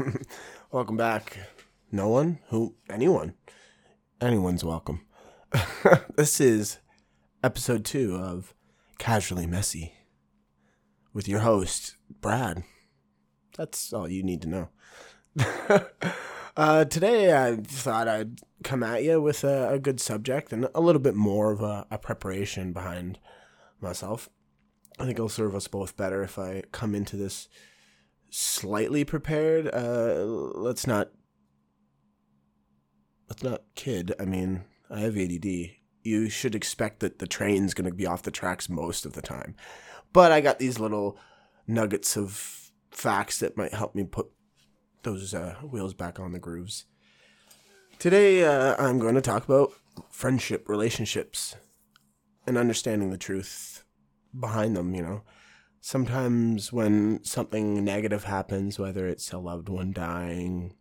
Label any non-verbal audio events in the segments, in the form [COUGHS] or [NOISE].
[LAUGHS] welcome back. No one? Who? Anyone? Anyone's welcome. [LAUGHS] this is episode two of Casually Messy with your host, Brad. That's all you need to know. [LAUGHS] uh, today, I thought I'd come at you with a, a good subject and a little bit more of a, a preparation behind myself. I think it'll serve us both better if I come into this slightly prepared. Uh, let's not let's not kid. I mean, I have ADD. You should expect that the train's going to be off the tracks most of the time. But I got these little nuggets of facts that might help me put those uh, wheels back on the grooves. Today, uh, I'm going to talk about friendship, relationships, and understanding the truth behind them, you know sometimes when something negative happens, whether it's a loved one dying,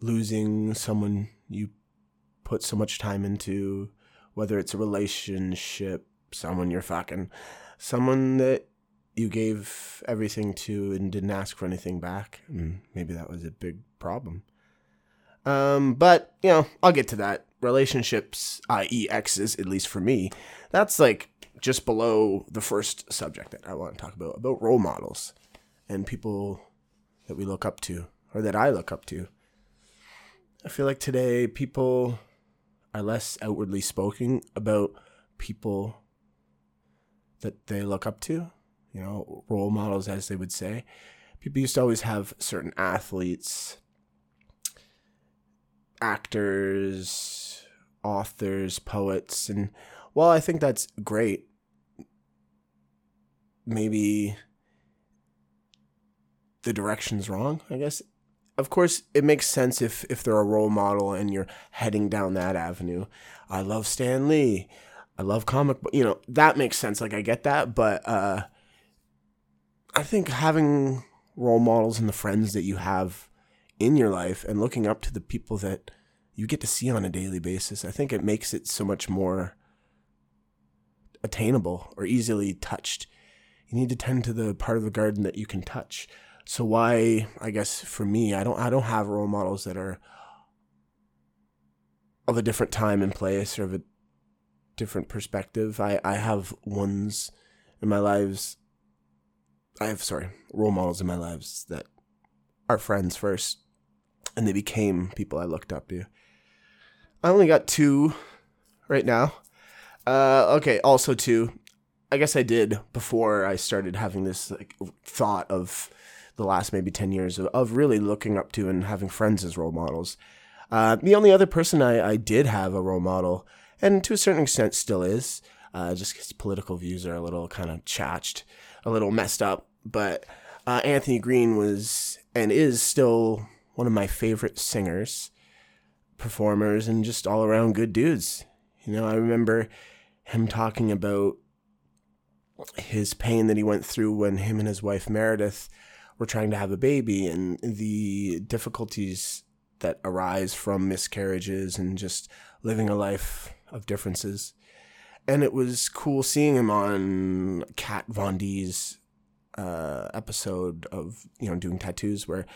losing someone you put so much time into, whether it's a relationship, someone you're fucking, someone that you gave everything to and didn't ask for anything back, and maybe that was a big problem. Um, but you know, I'll get to that. Relationships, i.e., exes, at least for me, that's like just below the first subject that I want to talk about about role models and people that we look up to or that I look up to. I feel like today people are less outwardly spoken about people that they look up to, you know, role models as they would say. People used to always have certain athletes, actors, authors, poets, and while I think that's great, maybe the direction's wrong, I guess. Of course, it makes sense if if they're a role model and you're heading down that avenue. I love Stan Lee. I love comic. You know, that makes sense. Like I get that, but uh I think having role models and the friends that you have in your life and looking up to the people that you get to see on a daily basis, I think it makes it so much more attainable or easily touched you need to tend to the part of the garden that you can touch. So why I guess for me, I don't I don't have role models that are of a different time and place or of a different perspective. I, I have ones in my lives I have sorry, role models in my lives that are friends first and they became people I looked up to. I only got two right now. Uh, okay, also two. I guess I did before I started having this like thought of the last maybe 10 years of, of really looking up to and having friends as role models. Uh, the only other person I, I did have a role model, and to a certain extent still is, uh, just because political views are a little kind of chatched, a little messed up. But uh, Anthony Green was and is still one of my favorite singers, performers, and just all around good dudes. You know, I remember him talking about his pain that he went through when him and his wife Meredith were trying to have a baby and the difficulties that arise from miscarriages and just living a life of differences. And it was cool seeing him on Kat Von D's uh, episode of you know doing tattoos where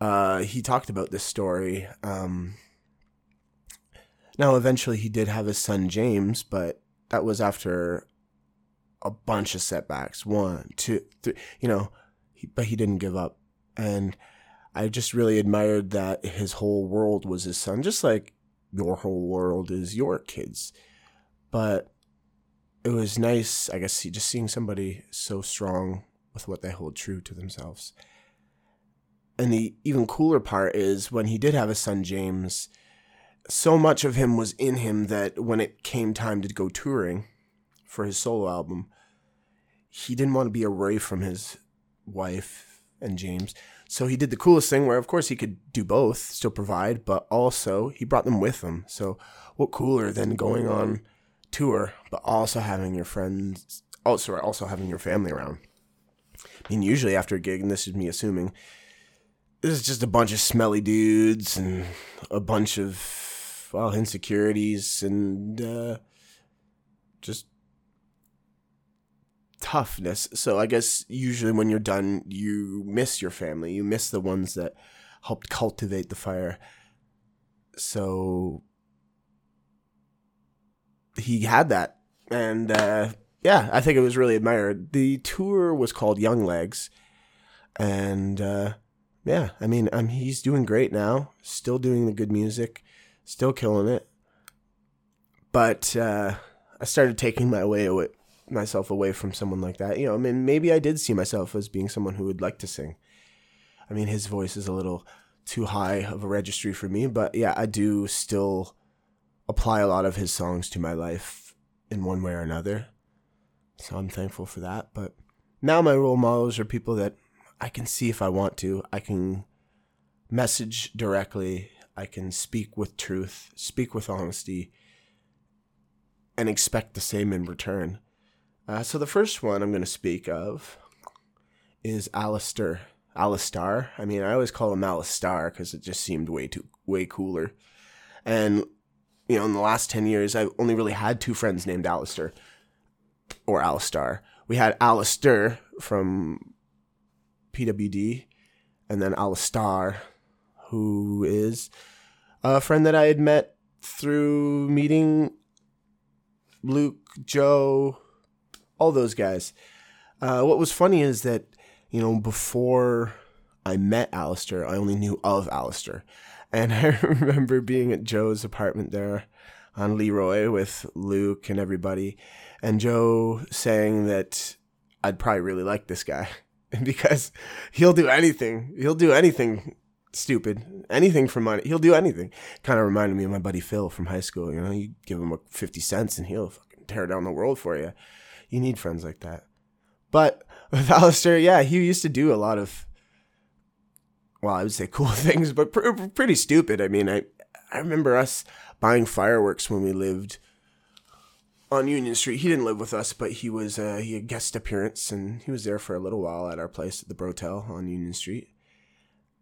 uh, he talked about this story. Um, now, eventually, he did have his son James, but that was after a bunch of setbacks. One, two, three. You know, he, but he didn't give up, and I just really admired that his whole world was his son, just like your whole world is your kids. But it was nice, I guess, just seeing somebody so strong with what they hold true to themselves. And the even cooler part is when he did have a son, James, so much of him was in him that when it came time to go touring for his solo album, he didn't want to be away from his wife and James. So he did the coolest thing where, of course, he could do both, still provide, but also he brought them with him. So what cooler than going on tour, but also having your friends, also also having your family around. I mean, usually after a gig, and this is me assuming, this is just a bunch of smelly dudes and a bunch of well insecurities and uh, just toughness. So I guess usually when you're done, you miss your family. You miss the ones that helped cultivate the fire. So he had that. And uh, yeah, I think it was really admired. The tour was called Young Legs. And uh, yeah, I mean, um, he's doing great now, still doing the good music, still killing it. But uh, I started taking my way away, myself away from someone like that. You know, I mean, maybe I did see myself as being someone who would like to sing. I mean, his voice is a little too high of a registry for me, but yeah, I do still apply a lot of his songs to my life in one way or another. So I'm thankful for that. But now my role models are people that I can see if I want to. I can message directly. I can speak with truth, speak with honesty, and expect the same in return. Uh, so the first one I'm going to speak of is Alistair. Alistar. I mean, I always call him Alistar because it just seemed way too way cooler. And you know, in the last ten years, I've only really had two friends named Alistair or Alistar. We had Alistair from PWD, and then Alistar, who is a friend that I had met through meeting Luke, Joe, all those guys. Uh, what was funny is that, you know, before I met Alistair, I only knew of Alistair. And [LAUGHS] I remember being at Joe's apartment there on Leroy with Luke and everybody, and Joe saying that I'd probably really like this guy [LAUGHS] because he'll do anything. He'll do anything stupid, anything for money. He'll do anything. Kind of reminded me of my buddy Phil from high school. You know, you give him 50 cents and he'll fucking tear down the world for you. You need friends like that. But [LAUGHS] with Alistair, yeah, he used to do a lot of, well, I would say [LAUGHS] cool things, but pr- pretty stupid. I mean, I, I remember us buying fireworks when we lived on Union Street. He didn't live with us, but he was uh, he had guest appearance and he was there for a little while at our place at the Brotel on Union Street.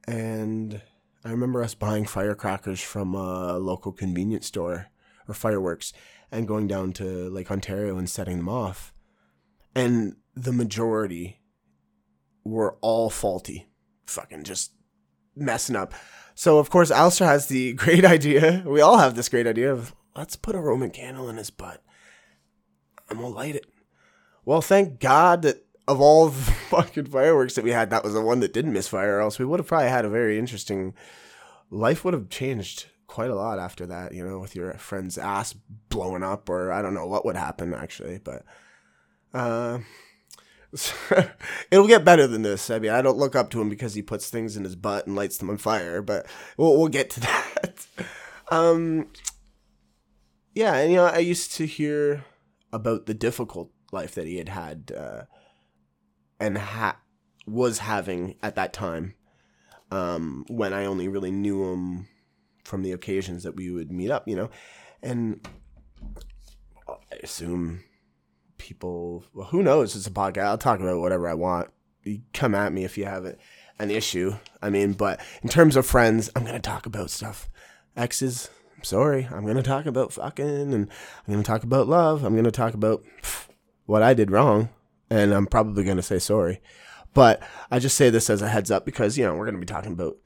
And I remember us buying firecrackers from a local convenience store or fireworks and going down to Lake Ontario and setting them off. And the majority were all faulty. Fucking just messing up. So of course Alistair has the [LAUGHS] great idea. We all have this great idea of let's put a Roman candle in his butt. And we'll light it. Well, thank God that of all [LAUGHS] the fucking fireworks that we had, that was the one that didn't misfire, or else we would have probably had a very interesting life would have changed quite a lot after that, you know, with your friend's ass blowing up, or I don't know what would happen actually, but uh, [LAUGHS] it'll get better than this. I mean, I don't look up to him because he puts things in his butt and lights them on fire, but we'll, we'll get to [LAUGHS] that. um, yeah, and you know, I used to hear about the difficult life that he had had uh, and ha- was having at that time um, when I only really knew him from the occasions that we would meet up, you know, and I assume people. Well, who knows? It's a podcast. I'll talk about whatever I want. You come at me if you have an issue. I mean, but in terms of friends, I'm gonna talk about stuff. Exes, I'm sorry. I'm gonna talk about fucking, and I'm gonna talk about love. I'm gonna talk about what I did wrong, and I'm probably gonna say sorry. But I just say this as a heads up because you know we're gonna be talking about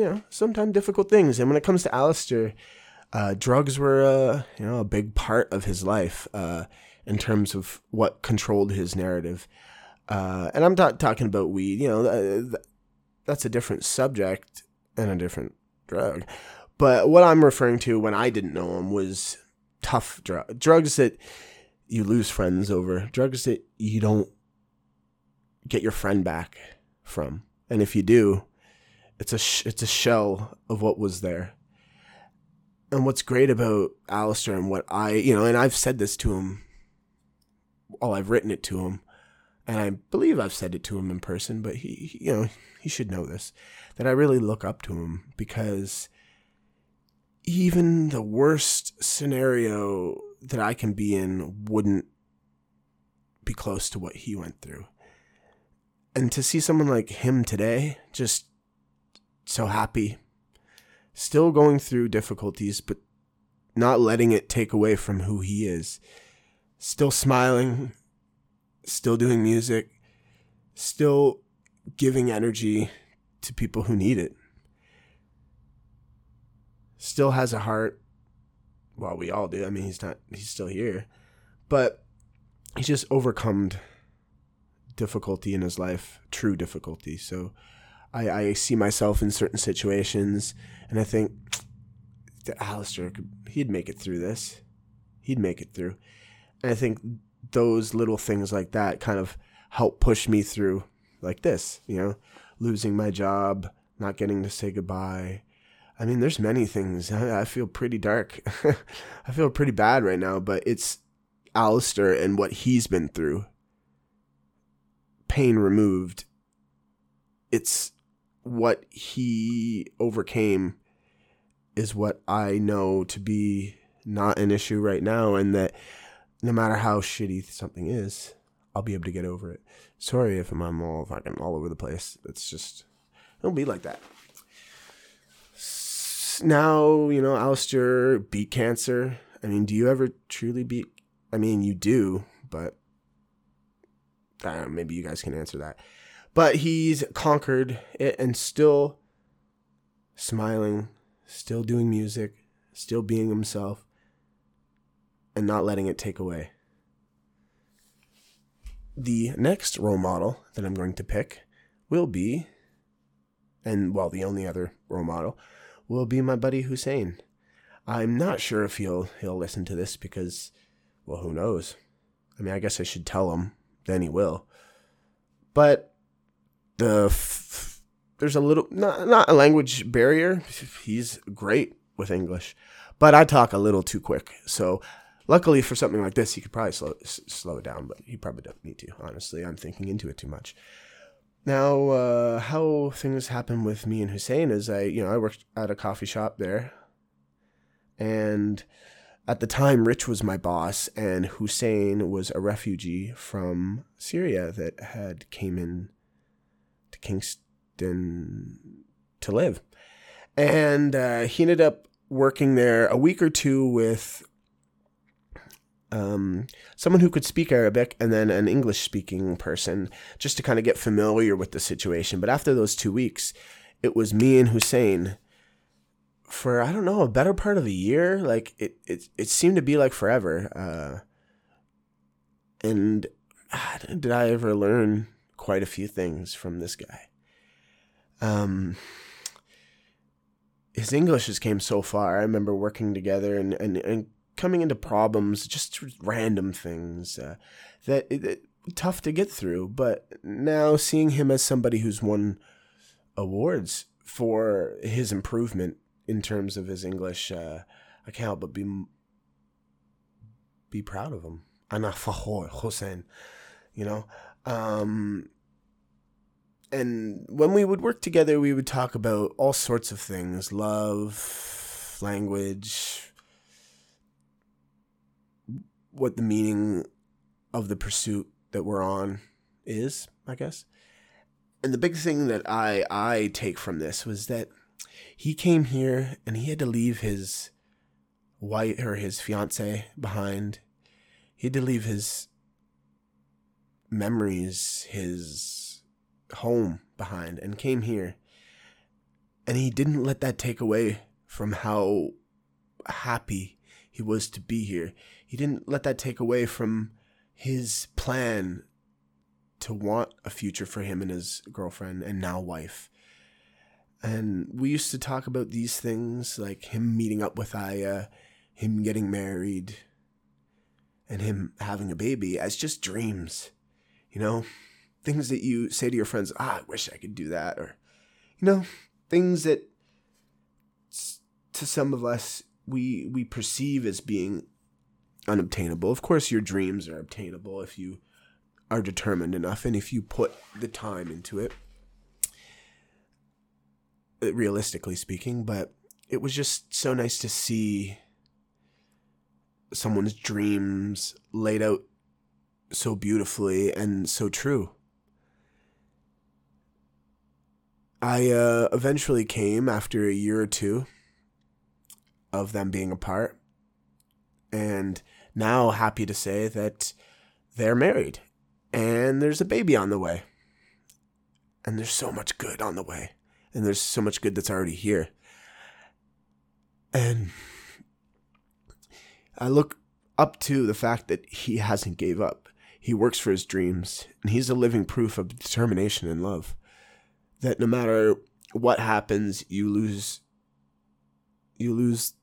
you know, sometimes difficult things. And when it comes to Alistair, uh, drugs were, uh, you know, a big part of his life uh, in terms of what controlled his narrative. Uh, and I'm not talking about weed. You know, that's a different subject and a different drug. But what I'm referring to when I didn't know him was tough drug drugs that you lose friends over, drugs that you don't get your friend back from, and if you do, it's a sh- it's a shell of what was there. And what's great about Alistair and what I, you know, and I've said this to him, well, I've written it to him, and I believe I've said it to him in person, but he, he you know, he should know this, that I really look up to him because even the worst scenario that I can be in wouldn't be close to what he went through. And to see someone like him today, just so happy. Still going through difficulties, but not letting it take away from who he is. Still smiling, still doing music, still giving energy to people who need it. Still has a heart. Well, we all do. I mean, he's not, he's still here. But he's just overcome difficulty in his life, true difficulty. So I, I see myself in certain situations and I think, Alistair, he'd make it through this. He'd make it through. And I think those little things like that kind of help push me through like this, you know, losing my job, not getting to say goodbye. I mean, there's many things. I, [LAUGHS] I feel pretty dark. [LAUGHS] I feel pretty bad right now, but it's Alistair and what he's been through. Pain removed. It's what he overcame is what I know to be not an issue right now, and that no matter how shitty something is, I'll be able to get over it. Sorry if I'm all fucking all over the place. It's just it'll be like that. Now you know, Alistair beat cancer. I mean, do you ever truly beat? I mean, you do, but know, maybe you guys can answer that. But he's conquered it and still smiling, still doing music, still being himself, and not letting it take away. The next role model that I'm going to pick will be, and well, the only other role model will be my buddy Hussein. I'm not sure if he'll he'll listen to this because, well, who knows? I mean, I guess I should tell him, then he will. But the f- there's a little not not a language barrier. He's great with English, but I talk a little too quick. So luckily for something like this, he could probably slow slow it down, but he probably don't need to. Honestly, I'm thinking into it too much. Now, uh, how things happen with me and Hussein is I, you know, I worked at a coffee shop there, and at the time, Rich was my boss, and Hussein was a refugee from Syria that had came in Kingston to live, and uh, he ended up working there a week or two with um, someone who could speak Arabic and then an English speaking person just to kind of get familiar with the situation. But after those two weeks, it was me and Hussein for I don't know a better part of a year. Like it, it, it seemed to be like forever. Uh, and ah, did I ever learn quite a few things from this guy? Um, his English has came so far. I remember working together and, and, and coming into problems, just random things uh, that, tough to get through. But now seeing him as somebody who's won awards for his improvement in terms of his English, uh, I can't help but be be proud of him. Ana Fahor Hossein, you know. Um, and when we would work together, we would talk about all sorts of things: love, language, what the meaning of the pursuit that we're on is, I guess. And the big thing that I I take from this was that he came here and he had to leave his wife or his fiance behind. He had to leave his memories, his home behind and came here. And he didn't let that take away from how happy he was to be here. He didn't let that take away from his plan to want a future for him and his girlfriend and now wife. And we used to talk about these things like him meeting up with Aya, him getting married, and him having a baby as just dreams. You know, things that you say to your friends, ah, I wish I could do that. Or, you know, things that to some of us we we perceive as being unobtainable. Of course, your dreams are obtainable if you are determined enough and if you put the time into it. Uh, realistically speaking, but it was just so nice to see someone's dreams laid out so beautifully and so true. I uh, eventually came after a year or two of them being apart. And now happy to say that they're married and there's a baby on the way. And there's so much good on the way. And there's so much good that's already here. And I look up to the fact that he hasn't gave up. He works for his dreams, and he's a living proof of determination and love. That no matter what happens, you lose you lose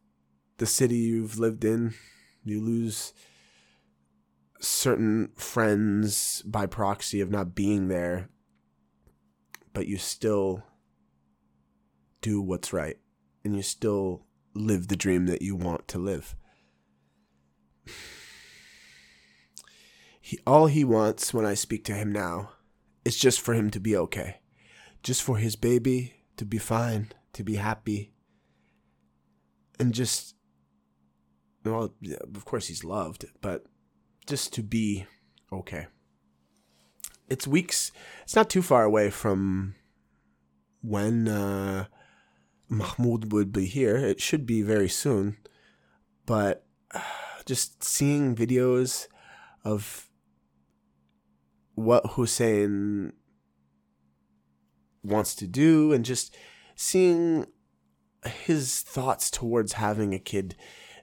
the city you've lived in, you lose certain friends by proxy of not being there, but you still do what's right and you still live the dream that you want to live. He, all he wants when I speak to him now is just for him to be okay, just for his baby to be fine, to be happy, and just, well, of course he's loved, but just to be okay. It's weeks, it's not too far away from when uh, Mahmoud would be here. It should be very soon, but uh, just seeing videos of what Hussein wants to do and just seeing his thoughts towards having a kid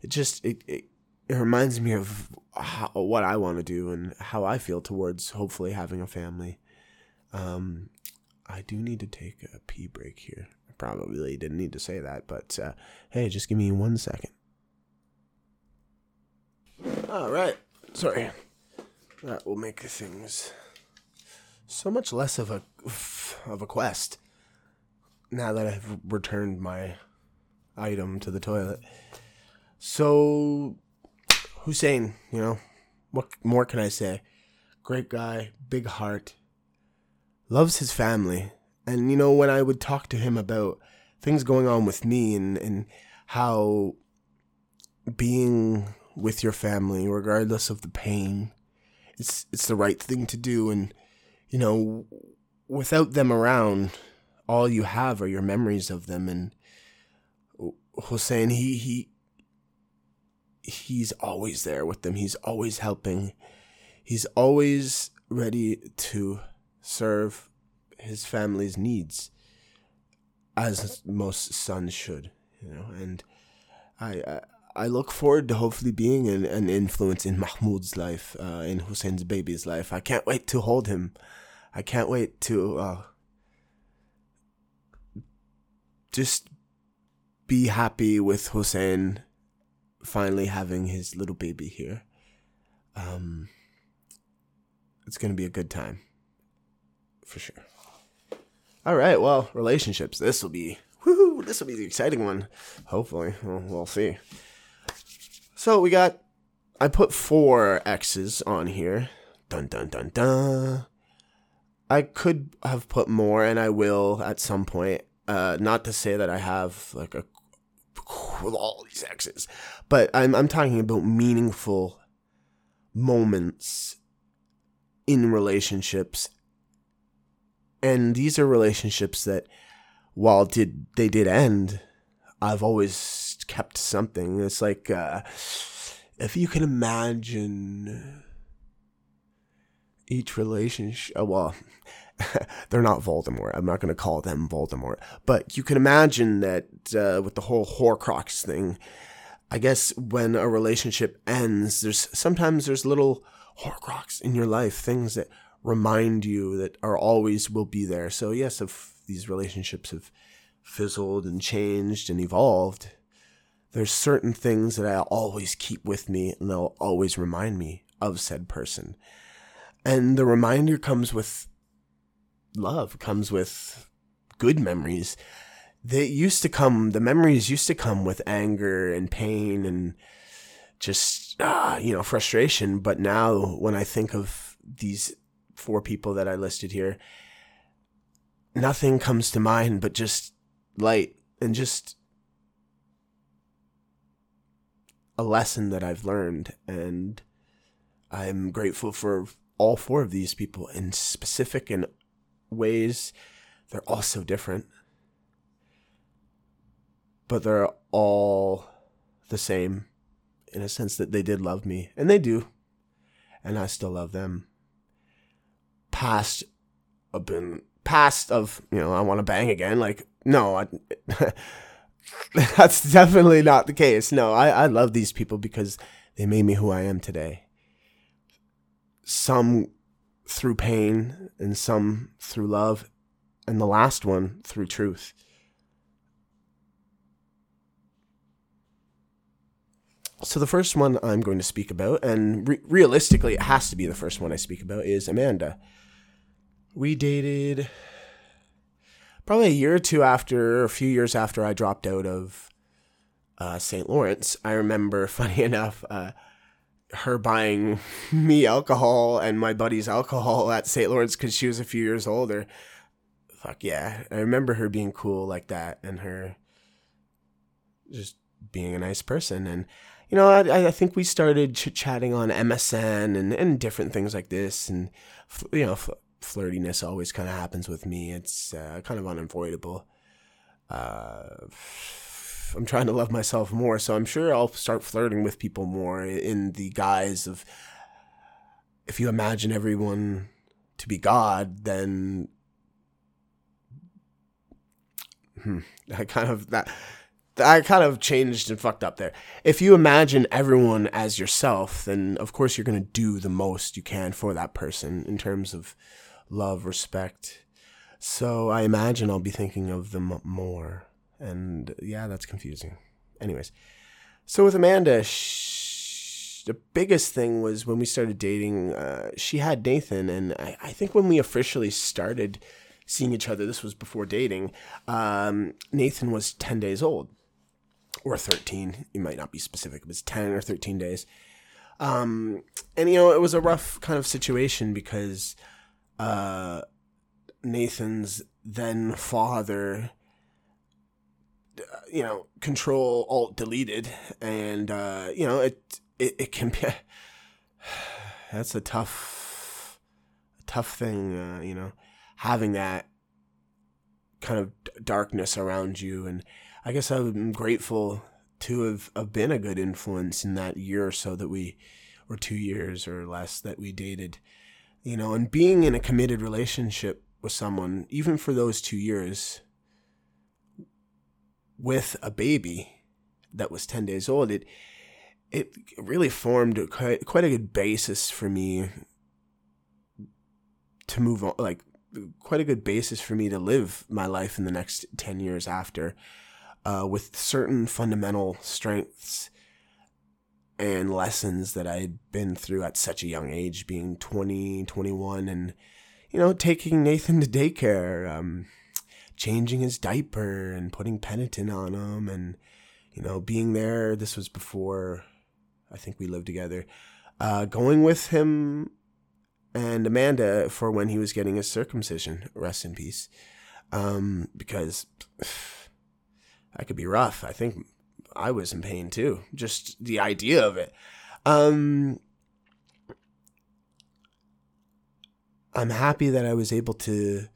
it just it, it, it reminds me of how, what I want to do and how I feel towards hopefully having a family. Um, I do need to take a pee break here. I probably didn't need to say that, but uh, hey, just give me one second. All right, sorry. That will make things so much less of a of a quest now that I've returned my item to the toilet. So Hussein, you know, what more can I say? Great guy, big heart, loves his family. And, you know, when I would talk to him about things going on with me and, and how being with your family, regardless of the pain, it's, it's the right thing to do. And, you know, without them around, all you have are your memories of them. And Hussein, he, he, he's always there with them. He's always helping. He's always ready to serve his family's needs as most sons should, you know. And I, I, I look forward to hopefully being an, an influence in Mahmoud's life, uh, in Hussein's baby's life. I can't wait to hold him. I can't wait to uh, just be happy with Hussein finally having his little baby here. Um, it's going to be a good time for sure. All right, well, relationships. This will be whoo, this will be the exciting one. Hopefully, we'll, we'll see. So we got. I put four X's on here. Dun dun dun dun. I could have put more, and I will at some point. Uh, not to say that I have like a with all these X's, but I'm I'm talking about meaningful moments in relationships, and these are relationships that, while did they did end, I've always kept something. It's like uh, if you can imagine each relationship. Well, [LAUGHS] they're not Voldemort. I'm not going to call them Voldemort. But you can imagine that uh, with the whole Horcrux thing, I guess when a relationship ends, there's sometimes there's little Horcrux in your life, things that remind you that are always will be there. So yes, if these relationships have fizzled and changed and evolved, there's certain things that I always keep with me and they'll always remind me of said person. And the reminder comes with love comes with good memories. They used to come, the memories used to come with anger and pain and just, uh, you know, frustration. But now when I think of these four people that I listed here, nothing comes to mind but just light and just a lesson that I've learned. And I'm grateful for all four of these people in specific and ways. They're all so different. But they're all the same in a sense that they did love me. And they do. And I still love them. past have been past of you know I want to bang again. Like no, I, [LAUGHS] that's definitely not the case. No, I I love these people because they made me who I am today. Some through pain and some through love, and the last one through truth. So the first one I'm going to speak about, and re- realistically, it has to be the first one I speak about, is Amanda. We dated probably a year or two after, a few years after I dropped out of uh, St. Lawrence. I remember, [LAUGHS] funny enough, uh, her buying [LAUGHS] me alcohol and my buddies alcohol [LAUGHS] at St. Lawrence because she was a few years older. Fuck yeah. I remember her being cool like that and her just being a nice person. And you know, I, I think we started chatting on MSN and, and different things like this. And, you know, flirtiness always kind of happens with me. It's uh, kind of unavoidable. Uh, I'm trying to love myself more, so I'm sure I'll start flirting with people more in the guise of if you imagine everyone to be God, then hmm, [LAUGHS] I kind of that I kind of changed and fucked up there. If you imagine everyone as yourself, then of course you're going to do the most you can for that person in terms of love, respect. So I imagine I'll be thinking of them more. And yeah, that's confusing. Anyways, so with Amanda, the biggest thing was when we started dating, uh, she had Nathan. And I, I think when we officially started seeing each other, this was before dating, um, Nathan was 10 days old or 13. You might not be specific, it was 10 or 13 days. Um, and, you know, it was a rough kind of situation because uh, Nathan's then father, you know, control alt deleted. And, uh, you know, it, it, it can be, [SIGHS] that's a tough, tough thing, uh, you know, having that kind of darkness around you and I guess I'm grateful to have, have been a good influence in that year or so that we, or two years or less that we dated, you know, and being in a committed relationship with someone, even for those two years, with a baby that was 10 days old, it, it really formed quite, quite a good basis for me to move on, like quite a good basis for me to live my life in the next 10 years after uh, with certain fundamental strengths and lessons that I had been through at such a young age, being 20, 21, and, you know, taking Nathan to daycare, um, changing his diaper and putting Penaten on him, and, you know, being there. This was before I think we lived together. Uh, going with him and Amanda for when he was getting his circumcision. Rest in peace. Um, because [SIGHS] that could be rough. I think I was in pain too. Just the idea of it. Um, I'm happy that I was able to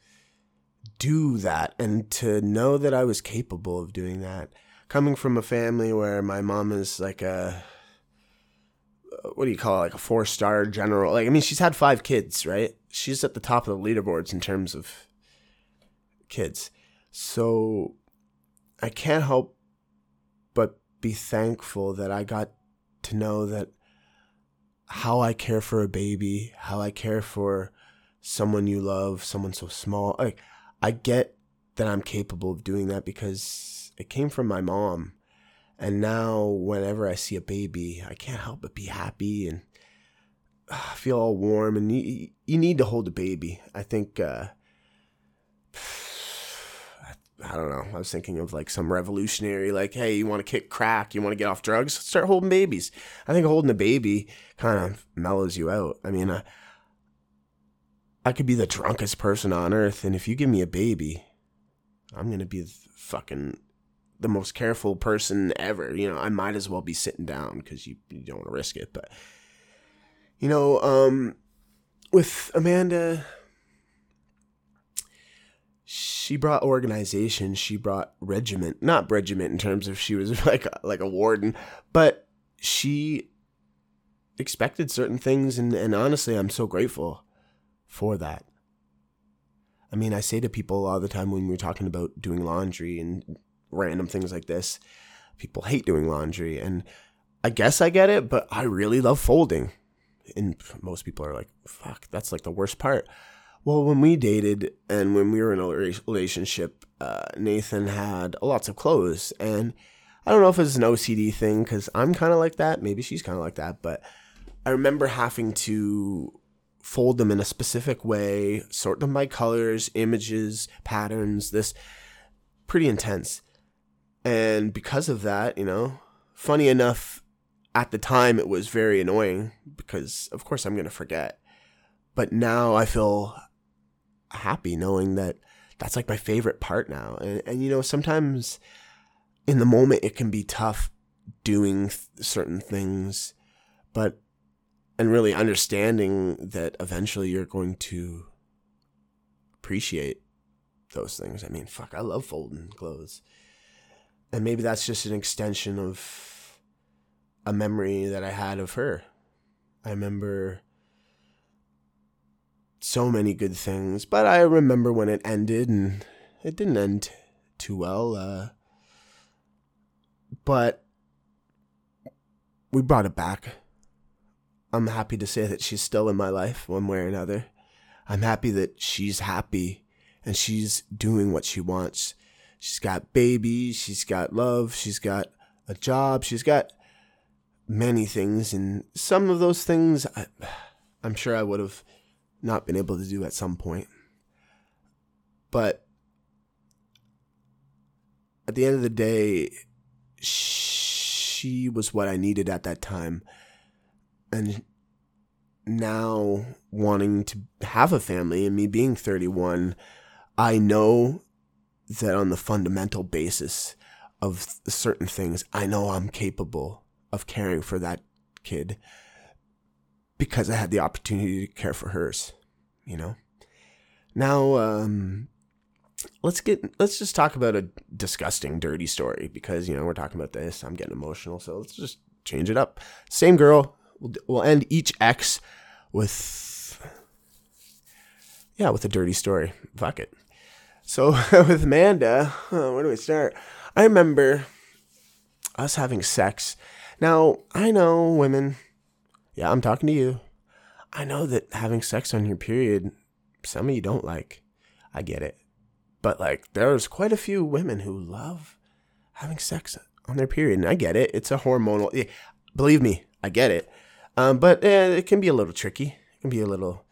do that and to know that I was capable of doing that. Coming from a family where my mom is like a uh, what do you call it? Like a four star general. Like I mean, she's had five kids, right? She's at the top of the leaderboards in terms of kids. So I can't help but be thankful that I got to know that how I care for a baby, how I care for someone you love, someone so small. Like I get that I'm capable of doing that because it came from my mom. And now whenever I see a baby, I can't help but be happy and uh, feel all warm and you, you need to hold a baby. I think uh, [SIGHS] I don't know. I was thinking of like some revolutionary, like, hey, you want to kick crack, you want to get off drugs, start holding babies. I think holding a baby kind of mellows you out. I mean, uh, I could be the drunkest person on earth, and if you give me a baby, I'm gonna be fucking the most careful person ever. You know, I might as well be sitting down because you, you don't want to risk it. But you know, um, with Amanda, she brought organization she brought regiment not regiment in terms of she was [LAUGHS] like a, like a warden but she expected certain things and, and honestly i'm so grateful for that I mean, I say to people all the time when we're talking about doing laundry and random things like this, people hate doing laundry. And I guess I get it, but I really love folding. And most people are like, fuck, that's like the worst part. Well, when we dated and when we were in a relationship, uh, Nathan had lots of clothes. And I don't know if it's an OCD thing because I'm kind of like that. Maybe she's kind of like that. But I remember having to fold them in a specific way, sort them by colors, images, patterns, this pretty intense. And because of that, you know, funny enough, at the time it was very annoying because, of course, I'm going to forget. But now I feel happy knowing that that's like my favorite part now. And, and you know, sometimes in the moment it can be tough doing th- certain things, but and really understanding that eventually you're going to appreciate those things. I mean, fuck, I love folding clothes. And maybe that's just an extension of a memory that I had of her. I remember so many good things, but I remember when it ended and it didn't end too well. Uh, but we brought it back I'm happy to say that she's still in my life one way or another. I'm happy that she's happy and she's doing what she wants. She's got babies, she's got love, she's got a job, she's got many things. And some of those things I, I'm sure I would have not been able to do at some point. But at the end of the day, she was what I needed at that time and now wanting to have a family and me being 31, I know that on the fundamental basis of certain things, I know I'm capable of caring for that kid because I had the opportunity to care for hers, you know? Now, um, let's get, let's just talk about a disgusting, dirty story because, you know, we're talking about this. I'm getting emotional. So let's just change it up. Same girl, we'll, we'll end each X with yeah, with a dirty story. Fuck it. So [LAUGHS] with Amanda, oh, where do we start? I remember us having sex. Now I know women. Yeah, I'm talking to you. I know that having sex on your period, some of you don't like. I get it, but like there's quite a few women who love having sex on their period, and I get it. It's a hormonal. Yeah, Believe me, I get it. Um, but eh, it can be a little tricky. It can be a little.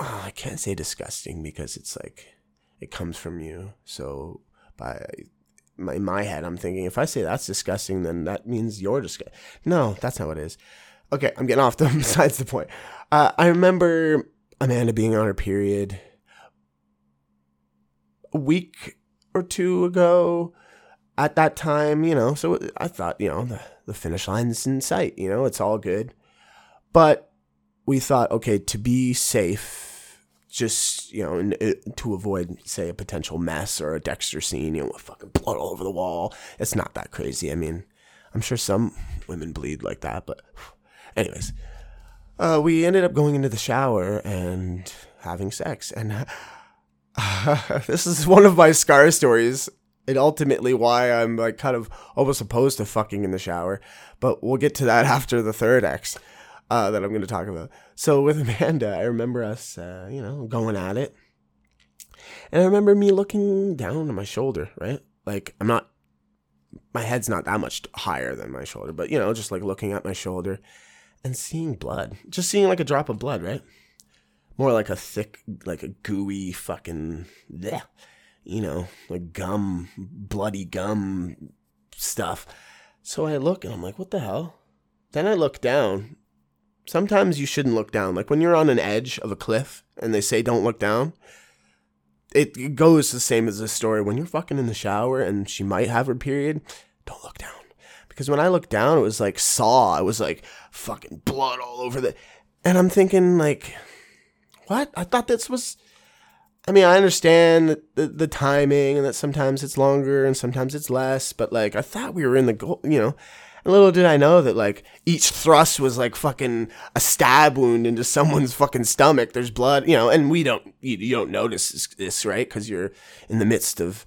Oh, I can't say disgusting because it's like it comes from you. So by my in my head, I'm thinking if I say that's disgusting, then that means you're disgusting. No, that's not what it is. Okay, I'm getting off the [LAUGHS] besides the point. Uh, I remember Amanda being on her period a week or two ago. At that time, you know, so I thought, you know, the the finish line's in sight. You know, it's all good. But we thought, okay, to be safe, just you know, uh, to avoid, say, a potential mess or a Dexter scene, you know, with fucking blood all over the wall. It's not that crazy. I mean, I'm sure some women bleed like that, but anyways, uh, we ended up going into the shower and having sex, and uh, [LAUGHS] this is one of my scar stories and ultimately why I'm like kind of almost opposed to fucking in the shower. But we'll get to that [LAUGHS] after the third X uh, that I'm going to talk about. So with [LAUGHS] Amanda, I remember us, uh, you know, going at it, and I remember me looking down on my shoulder. Right, like I'm not, my head's not that much higher than my shoulder, but you know, just like looking at my shoulder and seeing blood, just seeing like a drop of blood. Right, more like a thick, like a gooey fucking. Bleh you know, like gum, bloody gum stuff. So I look and I'm like, what the hell? Then I look down. Sometimes you shouldn't look down. Like when you're on an edge of a cliff and they say don't look down, it goes the same as the story. When you're fucking in the shower and she might have her period, don't look down. Because when I looked down, it was like saw. It was like fucking blood all over the. And I'm thinking, like, what? I thought this was I mean, I understand the, the timing and that sometimes it's longer and sometimes it's less, but like I thought we were in the goal, you know. And little did I know that like each thrust was like fucking a stab wound into [LAUGHS] someone's fucking stomach. There's blood, you know, and we don't you, you don't notice this, this right because you're in the midst of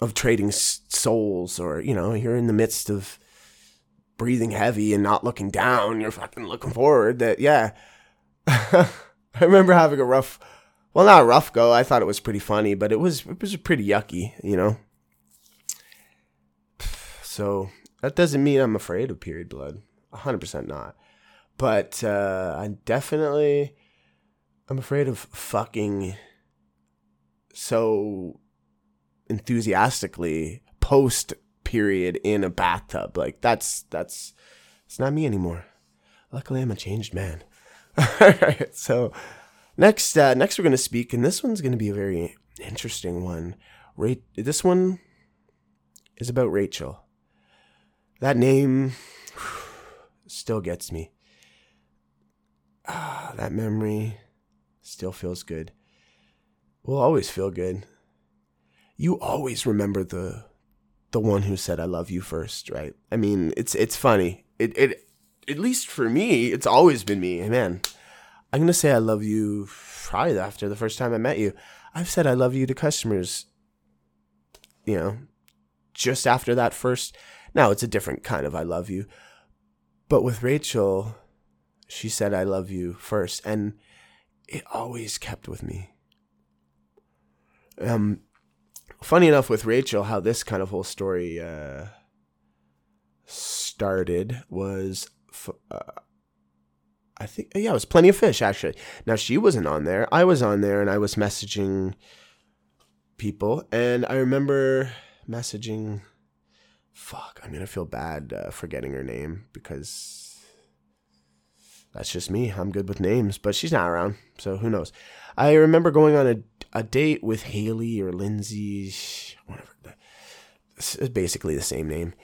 of trading souls, or you know, you're in the midst of breathing heavy and not looking down. You're fucking looking forward. That yeah. [LAUGHS] I remember having a rough, well, not a rough go. I thought it was pretty funny, but it was it was pretty yucky, you know. [SIGHS] So that doesn't mean I'm afraid of period blood. 100% not. But uh, I definitely I'm afraid of fucking so enthusiastically post period in a bathtub. Like that's that's it's not me anymore. Luckily I'm a changed man. [LAUGHS] All right. So next uh, next we're going to speak and this one's going to be a very interesting one. Ra- this one is about Rachel. That name [SIGHS] still gets me. Ah, that memory still feels good. Will always feel good. You always remember the the one who said I love you first, right? I mean, it's it's funny. It it at least for me, it's always been me. Man, I'm gonna say I love you probably after the first time I met you. I've said I love you to customers. You know, just after that first now it's a different kind of I love you. But with Rachel, she said I love you first and it always kept with me. Um funny enough with Rachel how this kind of whole story uh started was uh, I think yeah, it was plenty of fish actually. Now she wasn't on there. I was on there and I was messaging people and I remember messaging fuck, I'm gonna feel bad uh, forgetting her name because that's just me. I'm good with names, but she's not around, so who knows? I remember going on a, a date with Haley or Lindsay, whatever. It's basically the same name.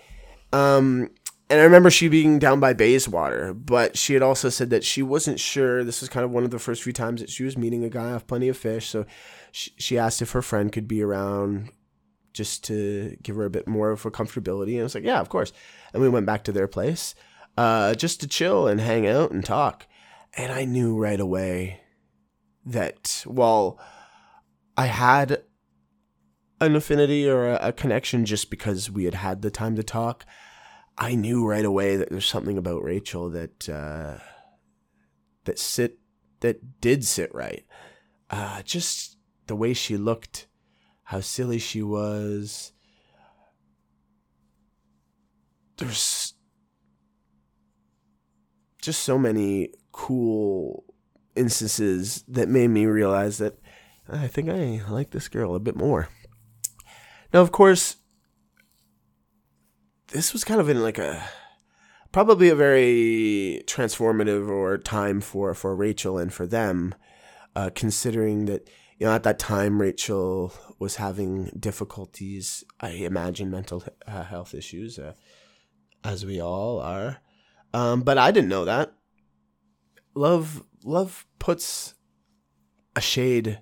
Um, and I remember she being down by Bayswater, but she had also said that she wasn't sure. This was kind of one of the first few times that she was meeting a guy off Plenty of Fish, so she, asked if her friend could be around just to give her a bit more of a comfortability. And I was like, yeah, of course. And we went back to their place uh, just to chill and hang out and talk. And I knew right away that while I had an affinity or a connection just because we had had the time to talk, I knew right away that there's something about Rachel that uh, that sit that did sit right. Uh, just the way she looked how silly she was. There's just so many cool instances that made me realize that I think I like this girl a bit more. Now, of course, this was kind of in like a probably a very transformative or time for for Rachel and for them, uh, considering that you know at that time Rachel was having difficulties. I imagine mental uh, health issues, uh, as we all are. Um, but I didn't know that. Love, love puts a shade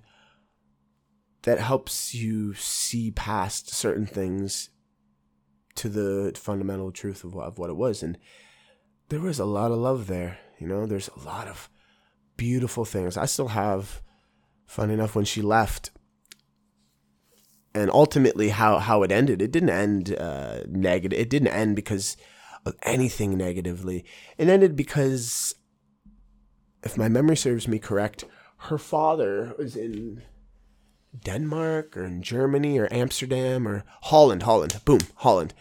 that helps you see past certain things to the fundamental truth of what, of what it was. And there was a lot of love there. You know, there's a lot of beautiful things. I still have, fun enough, when she left, and ultimately how how it ended it didn't end uh, negative it didn't end because of anything negatively it ended because if my memory serves me correct her father was in Denmark or in Germany or Amsterdam or Holland Holland boom Holland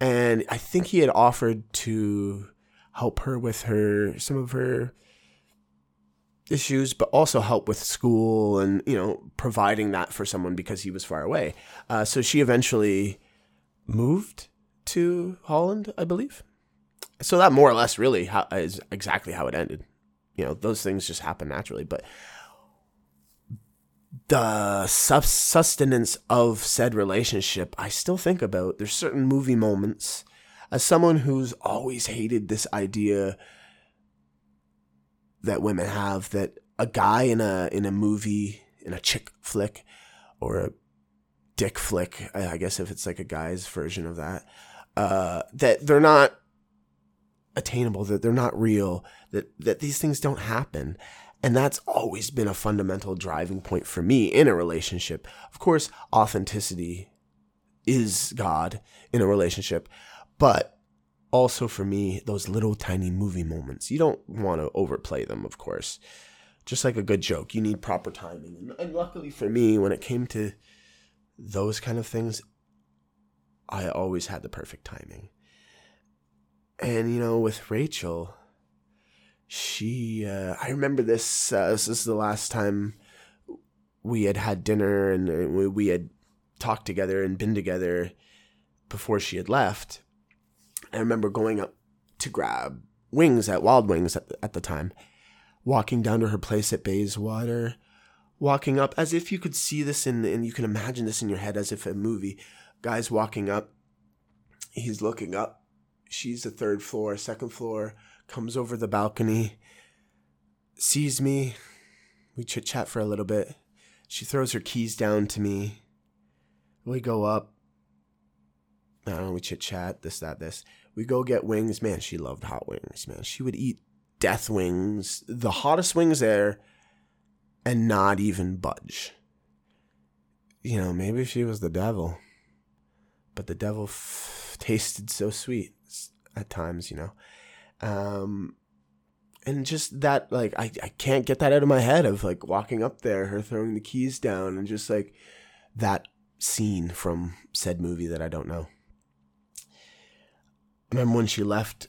and I think he had offered to help her with her some of her issues, but also help with school and you know providing that for someone because he was far away. Uh, so she eventually moved to Holland, I believe. So that more or less really how, is exactly how it ended. You know, those things just happen naturally, but the sustenance of said relationship, I still think about. There's certain movie moments as someone who's always hated this idea that women have that a guy in a in a movie in a chick flick or a dick flick, I guess if it's like a guy's version of that, uh, that they're not attainable, that they're not real, that that these things don't happen. And that's always been a fundamental driving point for me in a relationship. Of course, authenticity is God in a relationship, but also for me, those little tiny movie moments. You don't want to overplay them, of course. Just like a good joke, you need proper timing. And luckily for me, when it came to those kind of things, I always had the perfect timing. And, you know, with Rachel, she, uh, I remember this, uh, this is the last time we had had dinner and we, we had talked together and been together before she had left. I remember going up to grab wings at Wild Wings at at the time, walking down to her place at Bayswater, walking up as if you could see this in, and you can imagine this in your head as if a movie. Guy's walking up, he's looking up. She's the third floor, second floor, comes over the balcony, sees me. We chit chat for a little bit. She throws her keys down to me. We go up. I don't know, we chit chat, this, that, this. We go get wings. Man, she loved hot wings, man. She would eat death wings, the hottest wings there, and not even budge. You know, maybe she was the devil, but the devil f- tasted so sweet at times, you know. Um, and just that, like, I, I can't get that out of my head of like walking up there, her throwing the keys down, and just like that scene from said movie that I don't know. I remember when she left,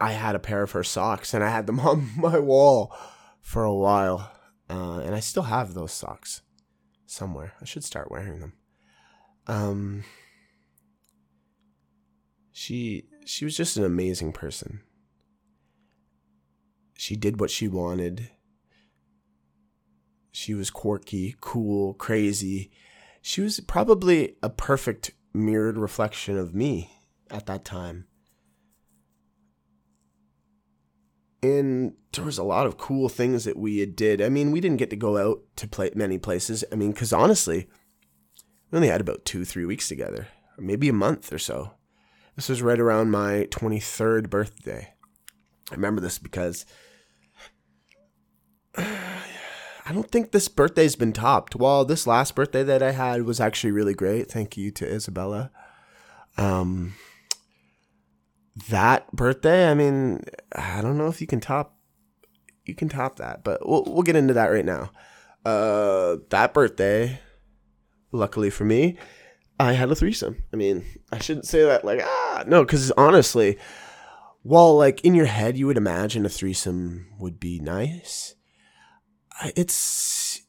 I had a pair of her socks and I had them [LAUGHS] on my wall for a while. Uh, and I still have those socks somewhere. I should start wearing them. Um, she she was just an amazing person. She did what she wanted. She was quirky, cool, crazy. She was probably a perfect mirrored reflection of me at that time. And there was a lot of cool things that we did. I mean, we didn't get to go out to play many places. I mean, because honestly, we only had about two, three weeks together, or maybe a month or so. This was right around my 23rd birthday. I remember this because [SIGHS] I don't think this birthday's been topped. Well, this last birthday that I had was actually really great. Thank you to Isabella. Um, that birthday, I mean, I don't know if you can top you can top that, but we'll we'll get into that right now. Uh, that birthday, luckily for me, I had a threesome. I mean, I shouldn't say that like ah no, because honestly, while like in your head you would imagine a threesome would be nice, it's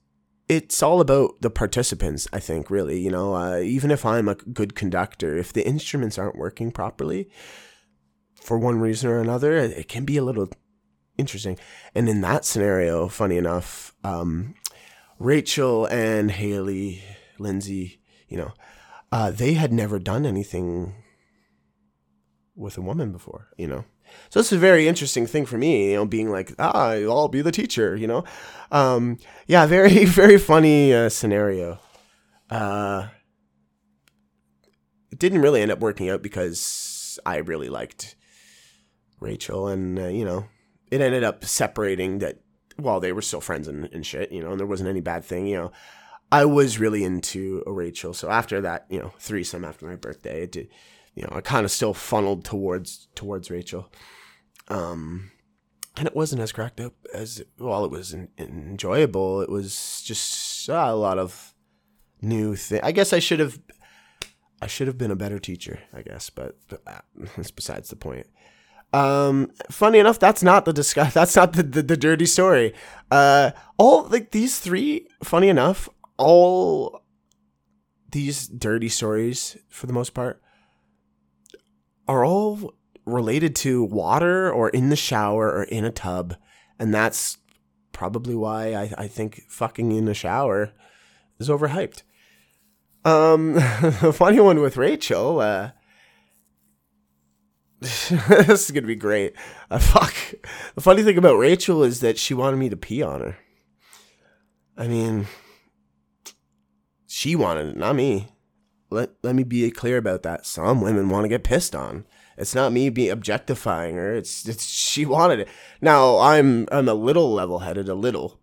it's all about the participants. I think really, you know, uh, even if I'm a good conductor, if the instruments aren't working properly, for one reason or another, it can be a little interesting. And in that scenario, funny enough, um, Rachel and Haley, Lindsay, you know, uh, they had never done anything with a woman before, you know. So is a very interesting thing for me, you know, being like, ah, I'll be the teacher, you know. Um, yeah, [LAUGHS] very, very funny uh, scenario. Uh, it didn't really end up working out because I really liked Rachel, and uh, you know, it ended up separating that while they were still friends and, and shit, you know, and there wasn't any bad thing, you know. I was really into Rachel, so after that, you know, threesome after my birthday, it did, you know, I kind of still funneled towards towards Rachel, um, and it wasn't as cracked up as while it was in, enjoyable. It was just uh, a lot of new thing. I guess I should have, I should have been a better teacher. I guess, but, but uh, [LAUGHS] that's besides the point. Um, funny enough, that's not the discuss. [LAUGHS] That's not the, the, the dirty story. Uh, all like these three, funny enough, all these dirty stories for the most part are all related to water or in the shower or in a tub, and that's probably why I, I think fucking in the shower is overhyped. Um, the [LAUGHS] funny one with Rachel, uh, [LAUGHS] this is gonna be great. Uh, fuck. The funny thing about Rachel is that she wanted me to pee on her. I mean, she wanted it, not me. let let me be clear about that. Some women want to get pissed on. It's not me be objectifying her. It's it's she wanted it. Now I'm I'm a little level headed, a little.